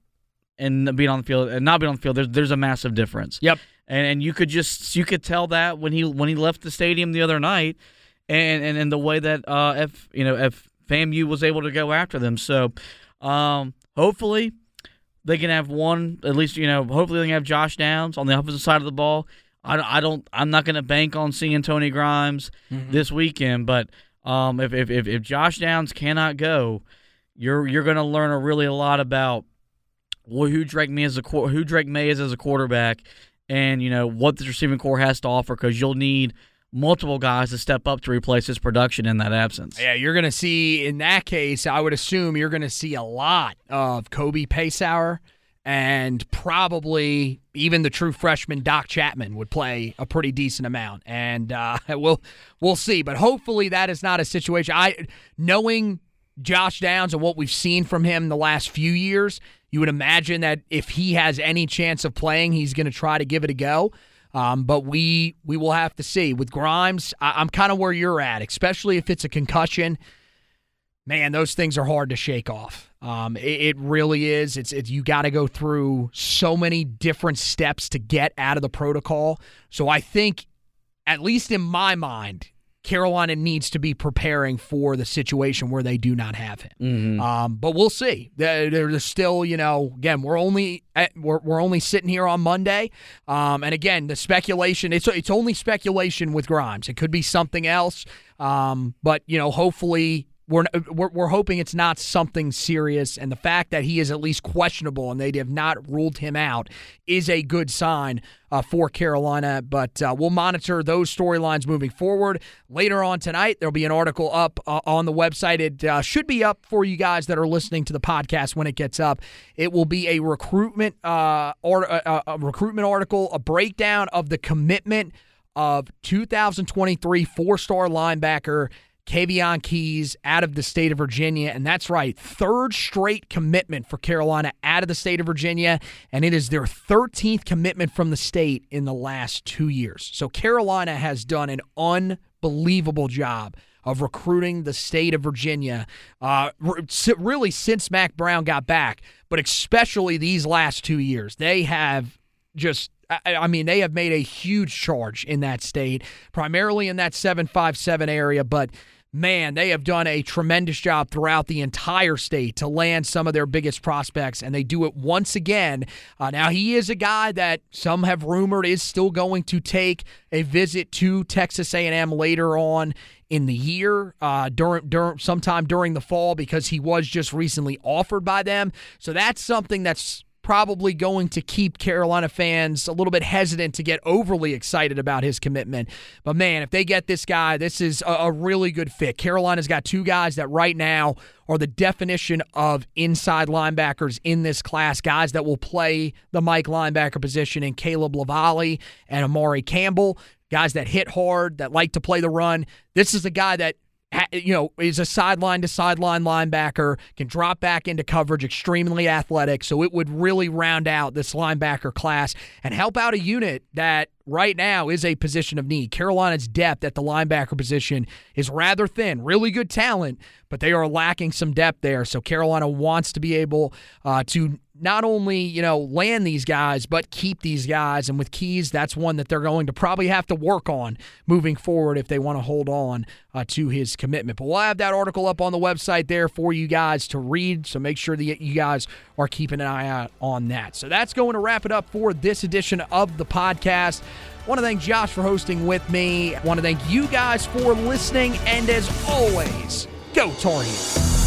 and being on the field and not being on the field, there's there's a massive difference. Yep. And, and you could just you could tell that when he when he left the stadium the other night, and and, and the way that uh if you know if FAMU was able to go after them. So, um, hopefully they can have one at least. You know, hopefully they can have Josh Downs on the opposite side of the ball. I, I don't. I'm not going to bank on seeing Tony Grimes mm-hmm. this weekend, but um, if, if if if Josh Downs cannot go, you're you're going to learn a really a lot about well, who Drake Maye as a who Drake Maye is as a quarterback, and you know what the receiving corps has to offer because you'll need multiple guys to step up to replace his production in that absence. Yeah, you're going to see in that case. I would assume you're going to see a lot of Kobe Paysour and probably even the true freshman Doc Chapman would play a pretty decent amount, and uh, [laughs] we'll we'll see. But hopefully that is not a situation. I knowing Josh Downs and what we've seen from him the last few years, you would imagine that if he has any chance of playing, he's going to try to give it a go. Um, but we we will have to see. With Grimes, I, am kind of where you're at, especially if it's a concussion. Man, those things are hard to shake off. Um, it, it, really is. It's it, you got to go through so many different steps to get out of the protocol. So I think, at least in my mind, Carolina needs to be preparing for the situation where they do not have him. Mm-hmm. Um, but we'll see. There's still, you know, again, we're only at, we're, we're only sitting here on Monday, um, and again, the speculation it's it's only speculation with Grimes. It could be something else, um, but you know, hopefully we're, we're, we're hoping it's not something serious, and the fact that he is at least questionable and they have not ruled him out is a good sign uh, for Carolina. But uh, we'll monitor those storylines moving forward. Later on tonight, there'll be an article up uh, on the website. It uh, should be up for you guys that are listening to the podcast when it gets up. It will be a recruitment uh, or uh, a recruitment article, a breakdown of the commitment of 2023 four-star linebacker Kayvion Keys out of the state of Virginia. And that's right, third straight commitment for Carolina out of the state of Virginia. And it is their 13th commitment from the state in the last two years. So Carolina has done an unbelievable job of recruiting the state of Virginia, uh, really since Mack Brown got back, but especially these last two years. They have just I mean, they have made a huge charge in that state, primarily in that 757 area, but man, they have done a tremendous job throughout the entire state to land some of their biggest prospects, and they do it once again. Uh, now, he is a guy that some have rumored is still going to take a visit to Texas A&M later on in the year, uh, during, during sometime during the fall, because he was just recently offered by them. So that's something that's probably going to keep Carolina fans a little bit hesitant to get overly excited about his commitment. But man, if they get this guy, this is a, really good fit. Carolina's got two guys that right now are the definition of inside linebackers in this class, guys that will play the Mike linebacker position in Caleb LaVallee and Amare Campbell, guys that hit hard, that like to play the run. This is a guy that you know, is a sideline to sideline linebacker, can drop back into coverage, extremely athletic. So it would really round out this linebacker class and help out a unit that right now is a position of need. Carolina's depth at the linebacker position is rather thin. Really good talent, but they are lacking some depth there. So Carolina wants to be able uh, to not only you know land these guys but keep these guys and with keys that's one that they're going to probably have to work on moving forward if they want to hold on uh, to his commitment but we'll have that article up on the website there for you guys to read so make sure that you guys are keeping an eye out on that so that's going to wrap it up for this edition of the podcast want to thank Josh for hosting with me. want to thank you guys for listening. And as always, go Tar Heels.